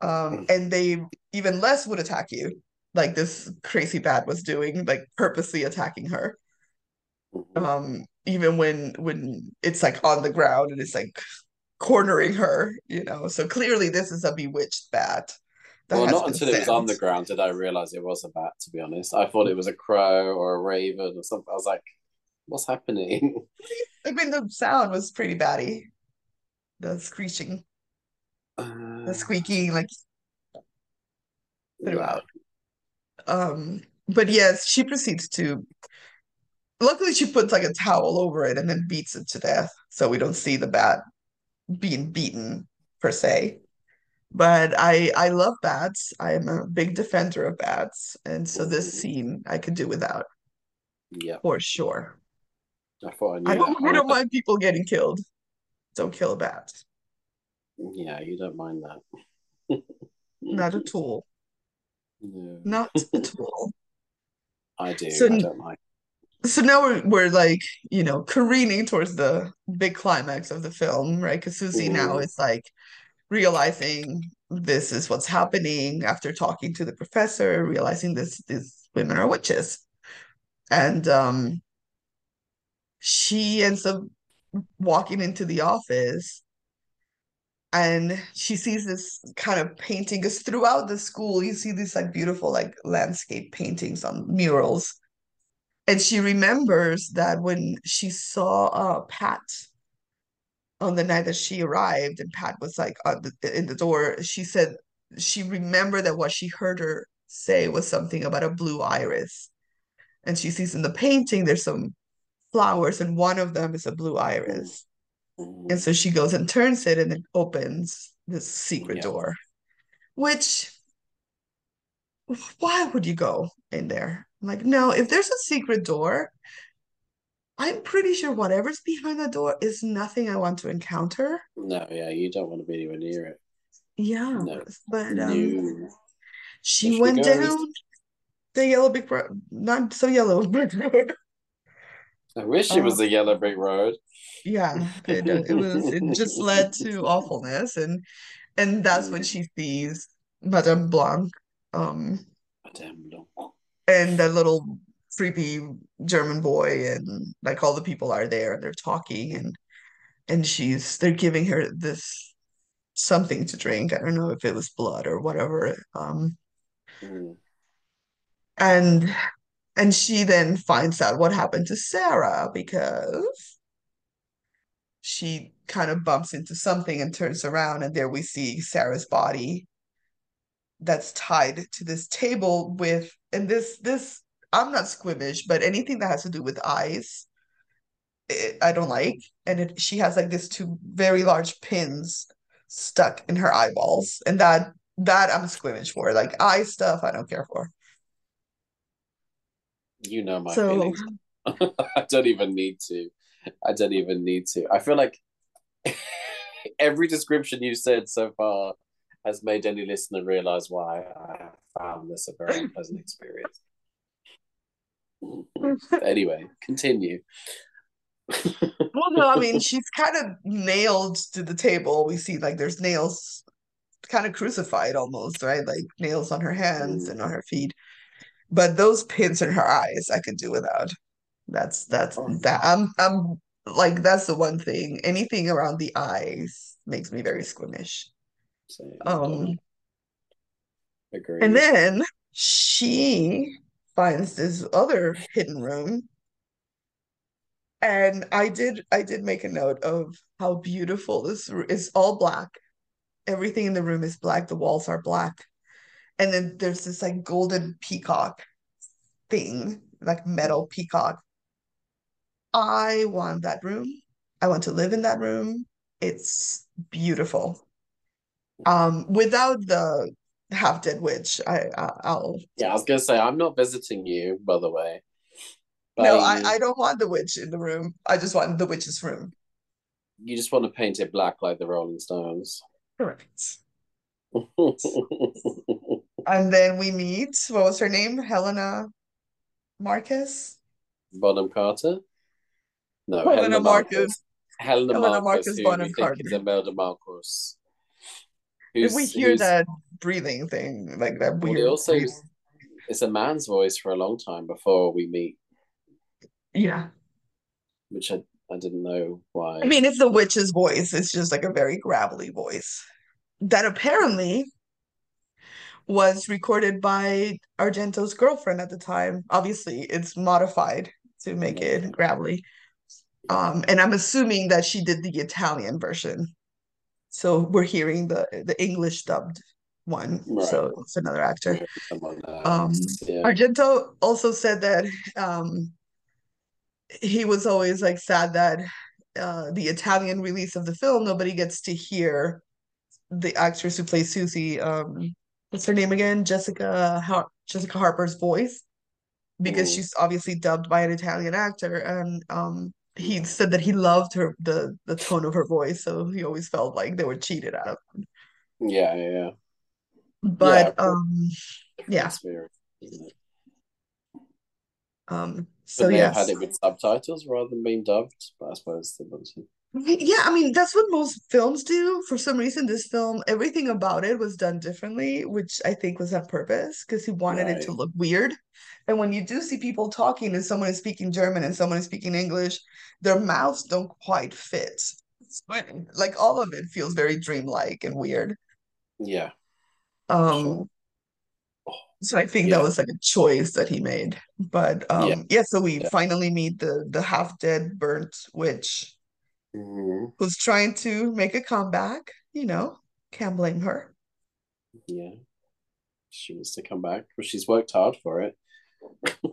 Um, and they even less would attack you, like this crazy bat was doing, like purposely attacking her. Mhm. Um, even when when it's like on the ground and it's like cornering her, you know. So clearly this is a bewitched bat that Well, not until it was on the ground did I realize it was a bat, to be honest. I thought it was a crow or a raven or something. I was like, what's happening? I mean, the sound was pretty batty. The screeching, the Uh, squeaking, like yeah. throughout. Um, but yes, she proceeds to. Luckily, she puts like a towel over it and then beats it to death, so we don't see the bat being beaten per se. But I I love bats. I am a big defender of bats, and so this Mhm. scene I could do without Yep. for sure. I thought I I knew that. don't I I don't mind people getting killed. Don't kill a bat. Yeah, you don't mind that. Not at all. No, Not at all. I do. So I don't mind. so now we're we're like, you know, careening towards the big climax of the film, right? Because Susie now Mhm. is like realizing this is what's happening after talking to the professor, realizing this these women are witches. And um she ends up walking into the office and she sees this kind of painting because throughout the school you see these like beautiful like landscape paintings on murals and she remembers that when she saw uh Pat on the night that she arrived and Pat was like on the, in the door she said she remembered that what she heard her say was something about a blue iris and she sees in the painting there's some flowers and one of them is a blue iris and Mhm. so she goes and turns it and it opens this secret Yeah. door which why would you go in there? I'm like, no, if there's a secret door, I'm pretty sure whatever's behind the door is nothing I want to encounter. No, yeah, you don't want to be anywhere near it. Yeah, No. but um, No. she went down the yellow brick road, not so yellow brick road. I wish it was Um, a yellow brick road. yeah, it it was it just led to awfulness, and and that's when Mm, she sees Madame Blanc, um, Madame Blanc. and that little creepy German boy, and like all the people are there and they're talking, and and she's they're giving her this something to drink. I don't know if it was blood or whatever. Um, Mm. and and she then finds out what happened to Sarah because she kind of bumps into something and turns around, and there we see Sarah's body that's tied to this table with, and this this I'm not squeamish, but anything that has to do with eyes, it, I don't like. And it, she has like these two very large pins stuck in her eyeballs, and that that I'm squeamish for. Like eye stuff, I don't care for. You know my So feelings. I don't even need to. I don't even need to. I feel like every description you've said so far has made any listener realize why I found this a very unpleasant experience. Anyway, continue. Well, no, I mean, she's kind of nailed to the table. We see like there's nails kind of crucified almost, right? Like nails on her hands and on her feet. But those pins in her eyes, I could do without. That's that's Oh, that. I'm I'm like that's the one thing. Anything around the eyes makes me very squeamish. same. Um, and then she finds this other hidden room And I did I did make a note of how beautiful this is all black. Everything in the room is black. The walls are black. And then there's this like golden peacock thing, like metal peacock. I want that room. I want to live in that room. It's beautiful. Um, without the half dead witch, I, I I'll Yeah, I was gonna say I'm not visiting you, by the way. no, I I don't want the witch in the room. I just want the witch's room. You just want to paint it black like the Rolling Stones. Correct. And then we meet, what was her name? Helena Marcus? Bonham Carter? No, Helena Helena Marcus. Marcus. Helena Helena Marcus, Marcus Bonham Carter. is Imelda Marcos. If we hear who's that breathing thing, like that well, also breathing. it's a man's voice for a long time before we meet, Yeah. which I, I didn't know why. I mean, it's the witch's voice. It's just like a very gravelly voice that apparently was recorded by Argento's girlfriend at the time. Obviously, it's modified to make it gravelly. Um, and I'm assuming that she did the Italian version. So we're hearing the the English dubbed one. Right. So it's another actor. Um. Yeah. Argento also said that um, he was always like sad that uh, the Italian release of the film, nobody gets to hear the actress who plays Susie. Um, what's her name again? Jessica Har Jessica Harper's voice, because Mm. she's obviously dubbed by an Italian actor, and um, he said that he loved her the the tone of her voice, so he always felt like they were cheated out Yeah, yeah, yeah. But course. um, yeah. Isn't um, so have had it with subtitles rather than being dubbed? But I suppose they wanted. Yeah, I mean, that's what most films do. For some reason, this film, everything about it was done differently, which I think was on purpose because he wanted it to look weird. And when you do see people talking and someone is speaking German and someone is speaking English, their mouths don't quite fit. Like all of it feels very dreamlike and weird. Yeah, Um, so I think that was like a choice that he made. But yeah, um, yeah, so we yeah. finally meet the the half dead burnt witch. hmm who's trying to make a comeback, you know, can't blame her. Yeah. She wants to come back. Well, she's worked hard for it.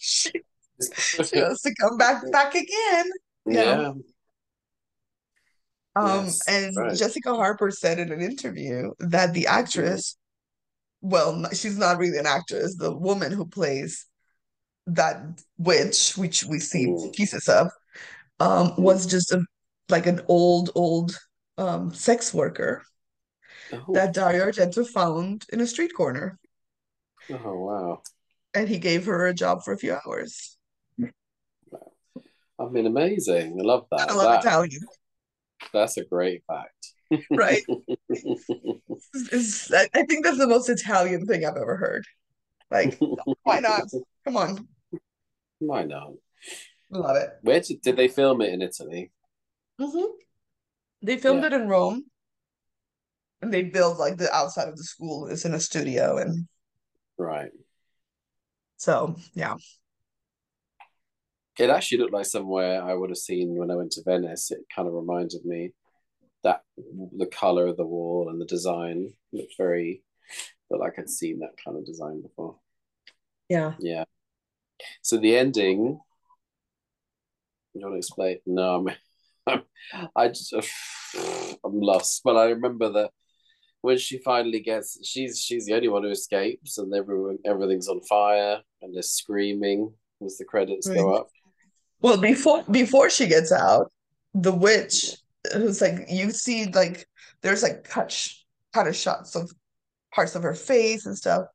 She, she wants to come back back again. Yeah. Yeah. Um, Yes. and Right. Jessica Harper said in an interview that the Mhm. actress, well, she's not really an actress, the woman who plays that witch, which we see Mm. pieces of, um, was just a like an old, old um sex worker Oh. that Dario Argento found in a street corner, Oh wow. and he gave her a job for a few hours. I mean, amazing. I love that. I love That Italian, that's a great fact. right? It's, I I think that's the most Italian thing I've ever heard. Like, why not? Come on, Why not? love it. Where did, did they film it in Italy? hmm They filmed Yeah. it in Rome, and they built like the outside of the school is in a studio, and Right. so yeah. It actually looked like somewhere I would have seen when I went to Venice. It kind of reminded me that the color of the wall and the design looked very, but like I'd seen that kind of design before. Yeah. Yeah. So the ending. You want to explain? No, I'm, I just, uh, I'm lost. But I remember that when she finally gets, she's she's the only one who escapes, and everyone everything's on fire, and they're screaming as the credits right. go up. Well, before before she gets out, the witch who's like you see like there's like cut kind of shots of parts of her face and stuff,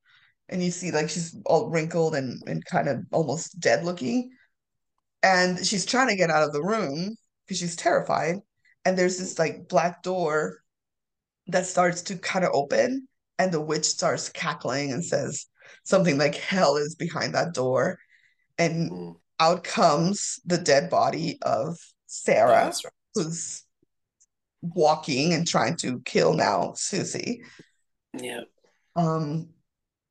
and you see like she's all wrinkled and and kind of almost dead looking, and she's trying to get out of the room because she's terrified, and there's this like black door that starts to kind of open. And the witch starts cackling and says something like hell is behind that door. And mm. Out comes the dead body of sarah right. who's walking and trying to kill now susie yeah um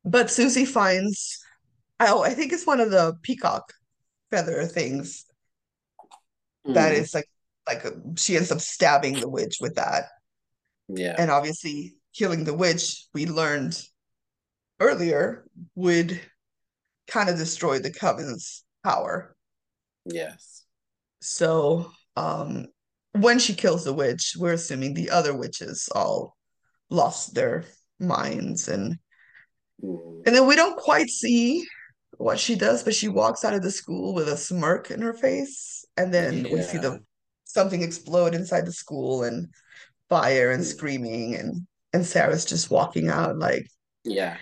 but susie finds oh i think it's one of the peacock feather things mm. that is like like a, she ends up stabbing the witch with that yeah. And obviously, killing the witch, we learned earlier, would kind of destroy the coven's power. Yes. So, um, when she kills the witch, we're assuming the other witches all lost their minds and mm. and then we don't quite see what she does, but she walks out of the school with a smirk in her face, and then yeah. we see the something explode inside the school, and fire and screaming and and Sarah's just walking out like yeah.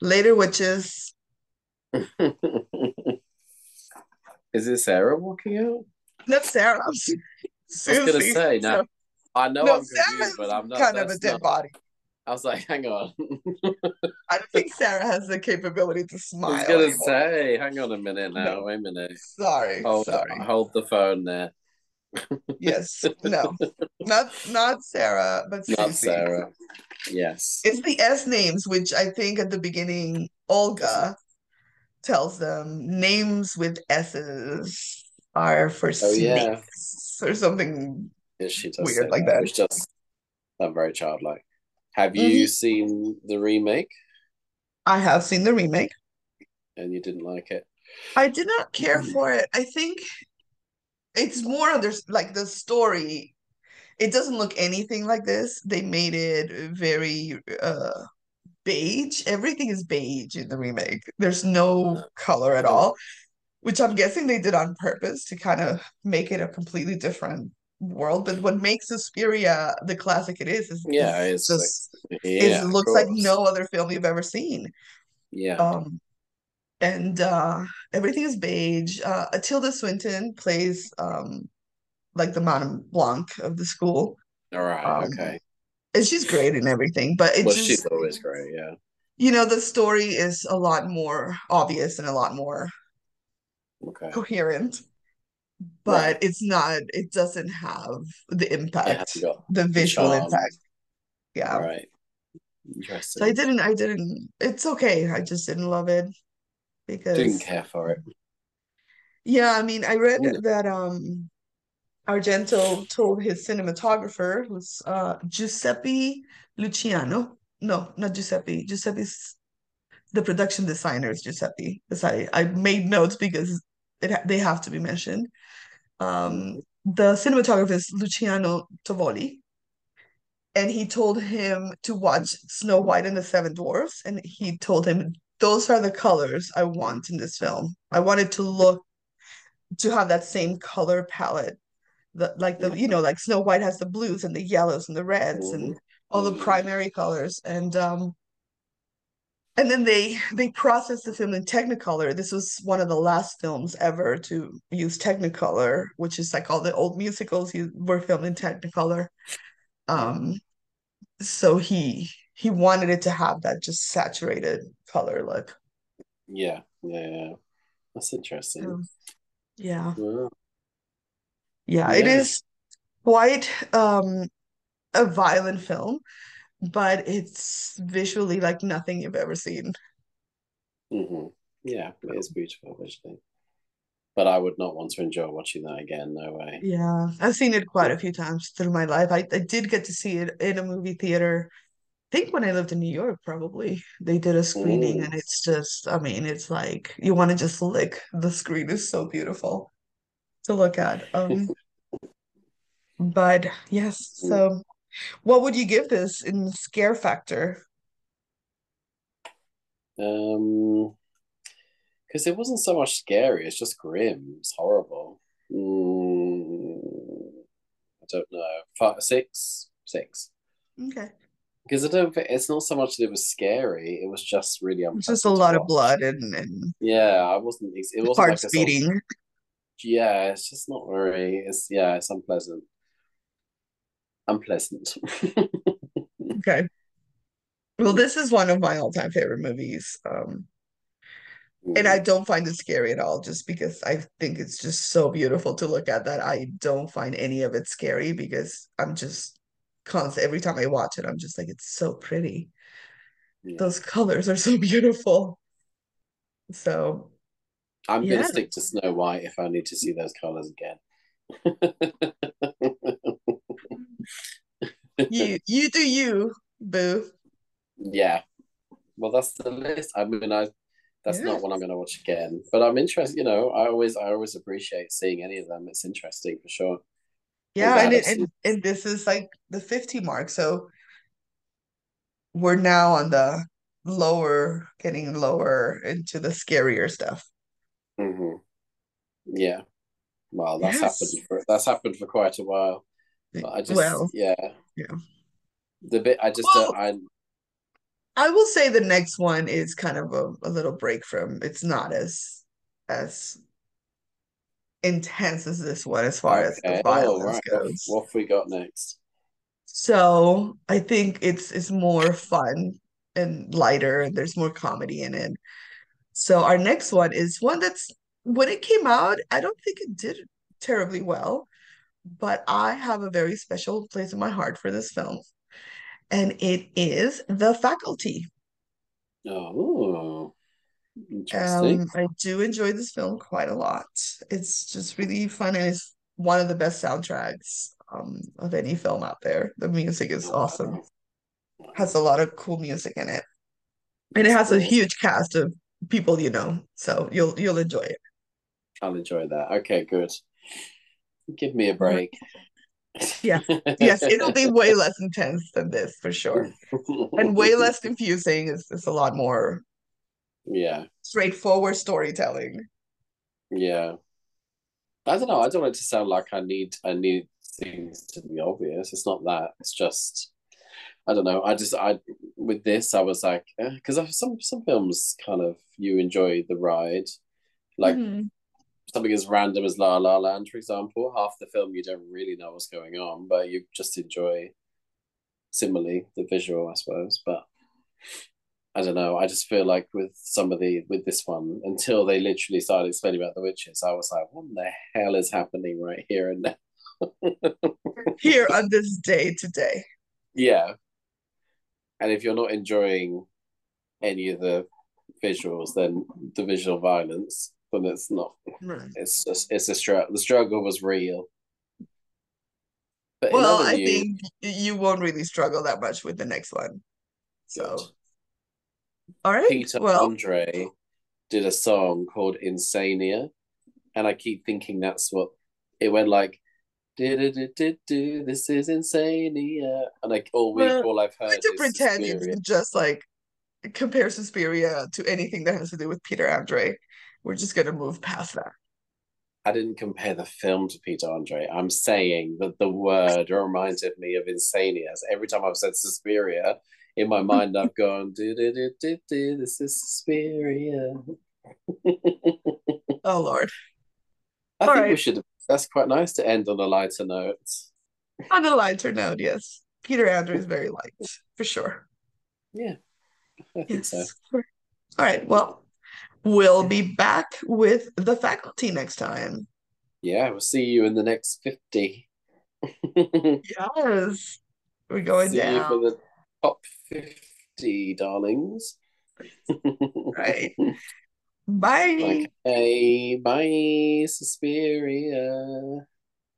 Later witches. Is it Sarah walking out? Not Sarah. I'm. I was gonna say now. So, I know no, I'm confused, but I'm not kind of a dead not, body. I was like, hang on. I don't think Sarah has the capability to smile. I was gonna anymore. say, hang on a minute now. No. Wait a minute. Sorry. Hold, sorry. hold the phone there yes, no, not not Sarah, but Susie. Not Sarah. Yes, it's the S names, which I think at the beginning Olga tells them names with S's are for oh, snakes yeah. or something yeah, she does weird like that. Which just I'm very childlike. Have you mm-hmm. seen the remake? I have seen the remake. And you didn't like it? I did not care for it. I think it's more there's like the story it doesn't look anything like this they made it very uh beige. Everything is beige in the remake. There's no color at all which i'm guessing they did on purpose to kind of make it a completely different world. But what makes Suspiria the classic it is is yeah it's just like, yeah, it looks like no other film you've ever seen. Yeah. Um and uh, everything is beige. Uh, Tilda Swinton plays um, like the Madame Blanc of the school. All right, um, okay. And she's great in everything, but it's well, just, she's always great, yeah. You know, the story is a lot more obvious and a lot more okay. coherent, but right. it's not. It doesn't have the impact, the visual impact. Yeah. All right. Interesting. So I didn't. I didn't. It's okay. I just didn't love it because didn't care for it. Yeah, I mean, I read that um Argento told his cinematographer, who's uh Giuseppe Luciano. No, not Giuseppe. Giuseppe's the production designer is Giuseppe. Because I I made notes because it they have to be mentioned. Um, the cinematographer is Luciano Tovoli, and he told him to watch Snow White and the Seven Dwarfs, and he told him those are the colors I want in this film. I wanted to look to have that same color palette. The like the you know like Snow White has the blues and the yellows and the reds and all the primary colors and um and then they they processed the film in Technicolor. This was one of the last films ever to use Technicolor, which is like all the old musicals you were filmed in Technicolor. Um, so he he wanted it to have that just saturated color look. Yeah, yeah, yeah. That's interesting. Um, yeah. Yeah. Yeah, it is quite um a violent film, but it's visually like nothing you've ever seen. Mm-hmm. Yeah, it is beautiful visually. but I would not want to enjoy watching that again. No way. Yeah, I've seen it quite a few times through my life. I, I did get to see it in a movie theater. I think when I lived in New York, probably they did a screening, Mm, and it's just, I mean, it's like you want to just lick. The screen is so beautiful to look at. Um, but yes, mm. so what would you give this in scare factor? Um, because it wasn't so much scary. It's just grim. It's horrible. Mm, I don't know. Five, six, six. Okay. Because I don't. It's not so much that it was scary. It was just really It's just a unpleasant lot of blood and, and Yeah, I wasn't. It wasn't like hearts a sort of. beating. Yeah, it's just not very. It's yeah, it's unpleasant. Unpleasant. Okay. Well, this is one of my all-time favorite movies. Um, and I Mm, don't find it scary at all, just because I think it's just so beautiful to look at that I don't find any of it scary because I'm just constant every time I watch it, I'm just like, it's so pretty. yeah, Those colors are so beautiful. So I'm gonna stick to Snow White if I need to see those colors again. you you do you, boo. yeah, well, that's the list. I mean, I that's Yeah. not what I'm gonna watch again, but I'm interested. You know, I always I always appreciate seeing any of them. It's interesting for sure. Yeah, and it and, and this is like the 50 mark. So we're now on the lower, getting lower into the scarier stuff. hmm Yeah, well, that's happened for that's happened for quite a while. I just Well, yeah, yeah. the bit I just don't Well, I I will say the next one is kind of a, a little break from it's not as as intense as this one as far as the okay. Oh violence right, what goes. what have we got next? So I think it's it's more fun and lighter and there's more comedy in it. So our next one is one that's when it came out, I don't think it did terribly well, but I have a very special place in my heart for this film, and it is The Faculty. Oh, interesting. Um, I do enjoy this film quite a lot. It's just really fun and it's one of the best soundtracks um, of any film out there. The music is awesome. Has a lot of cool music in it. And it has a huge cast of people you know, so you'll you'll enjoy it. I'll enjoy that. Okay, good. Give me a break. Yeah. Yes, it'll be way less intense than this for sure. And way less confusing. It's it's a lot more Yeah, straightforward storytelling. yeah. I don't know. I don't want it to sound like I need I need things to be obvious. It's not that. It's just I don't know. I just I with this I was like because eh, some some films kind of you enjoy the ride, like Mhm. Something as random as La La Land, for example. Half the film you don't really know what's going on, but you just enjoy similarly the visual, I suppose. But I don't know. I just feel like with some of the with this one, until they literally started explaining about the witches, I was like, what the hell is happening right here and now? Here on this day today. yeah. And if you're not enjoying any of the visuals, then the visual violence, then it's not. Right. It's just it's a struggle. The struggle was real. But Well, I news, think you won't really struggle that much with the next one. good. So, all right. Peter Well, Andre did a song called Insania, and I keep thinking that's what it went like. Do, do, do, do, do, this is Insania, and like all week, we're all I've heard to is pretend Suspiria. just like compare Suspiria to anything that has to do with Peter Andre. We're just gonna move past that. I didn't compare the film to Peter Andre. I'm saying that the word reminded me of Insania. So every time I've said Suspiria, in my mind I've gone, do, do, do, do, do, this is Suspiria. Oh Lord. I All think we should. That's quite nice to end on a lighter note. On a lighter note, yes. Peter Andre is very light, for sure. Yeah, I think so. Yes. All right. Well, we'll be back with the faculty next time. Yeah, we'll see you in the next 50. Yes. We're going see you for down. the top 50, darlings. Right. Bye. Okay, bye, Suspiria.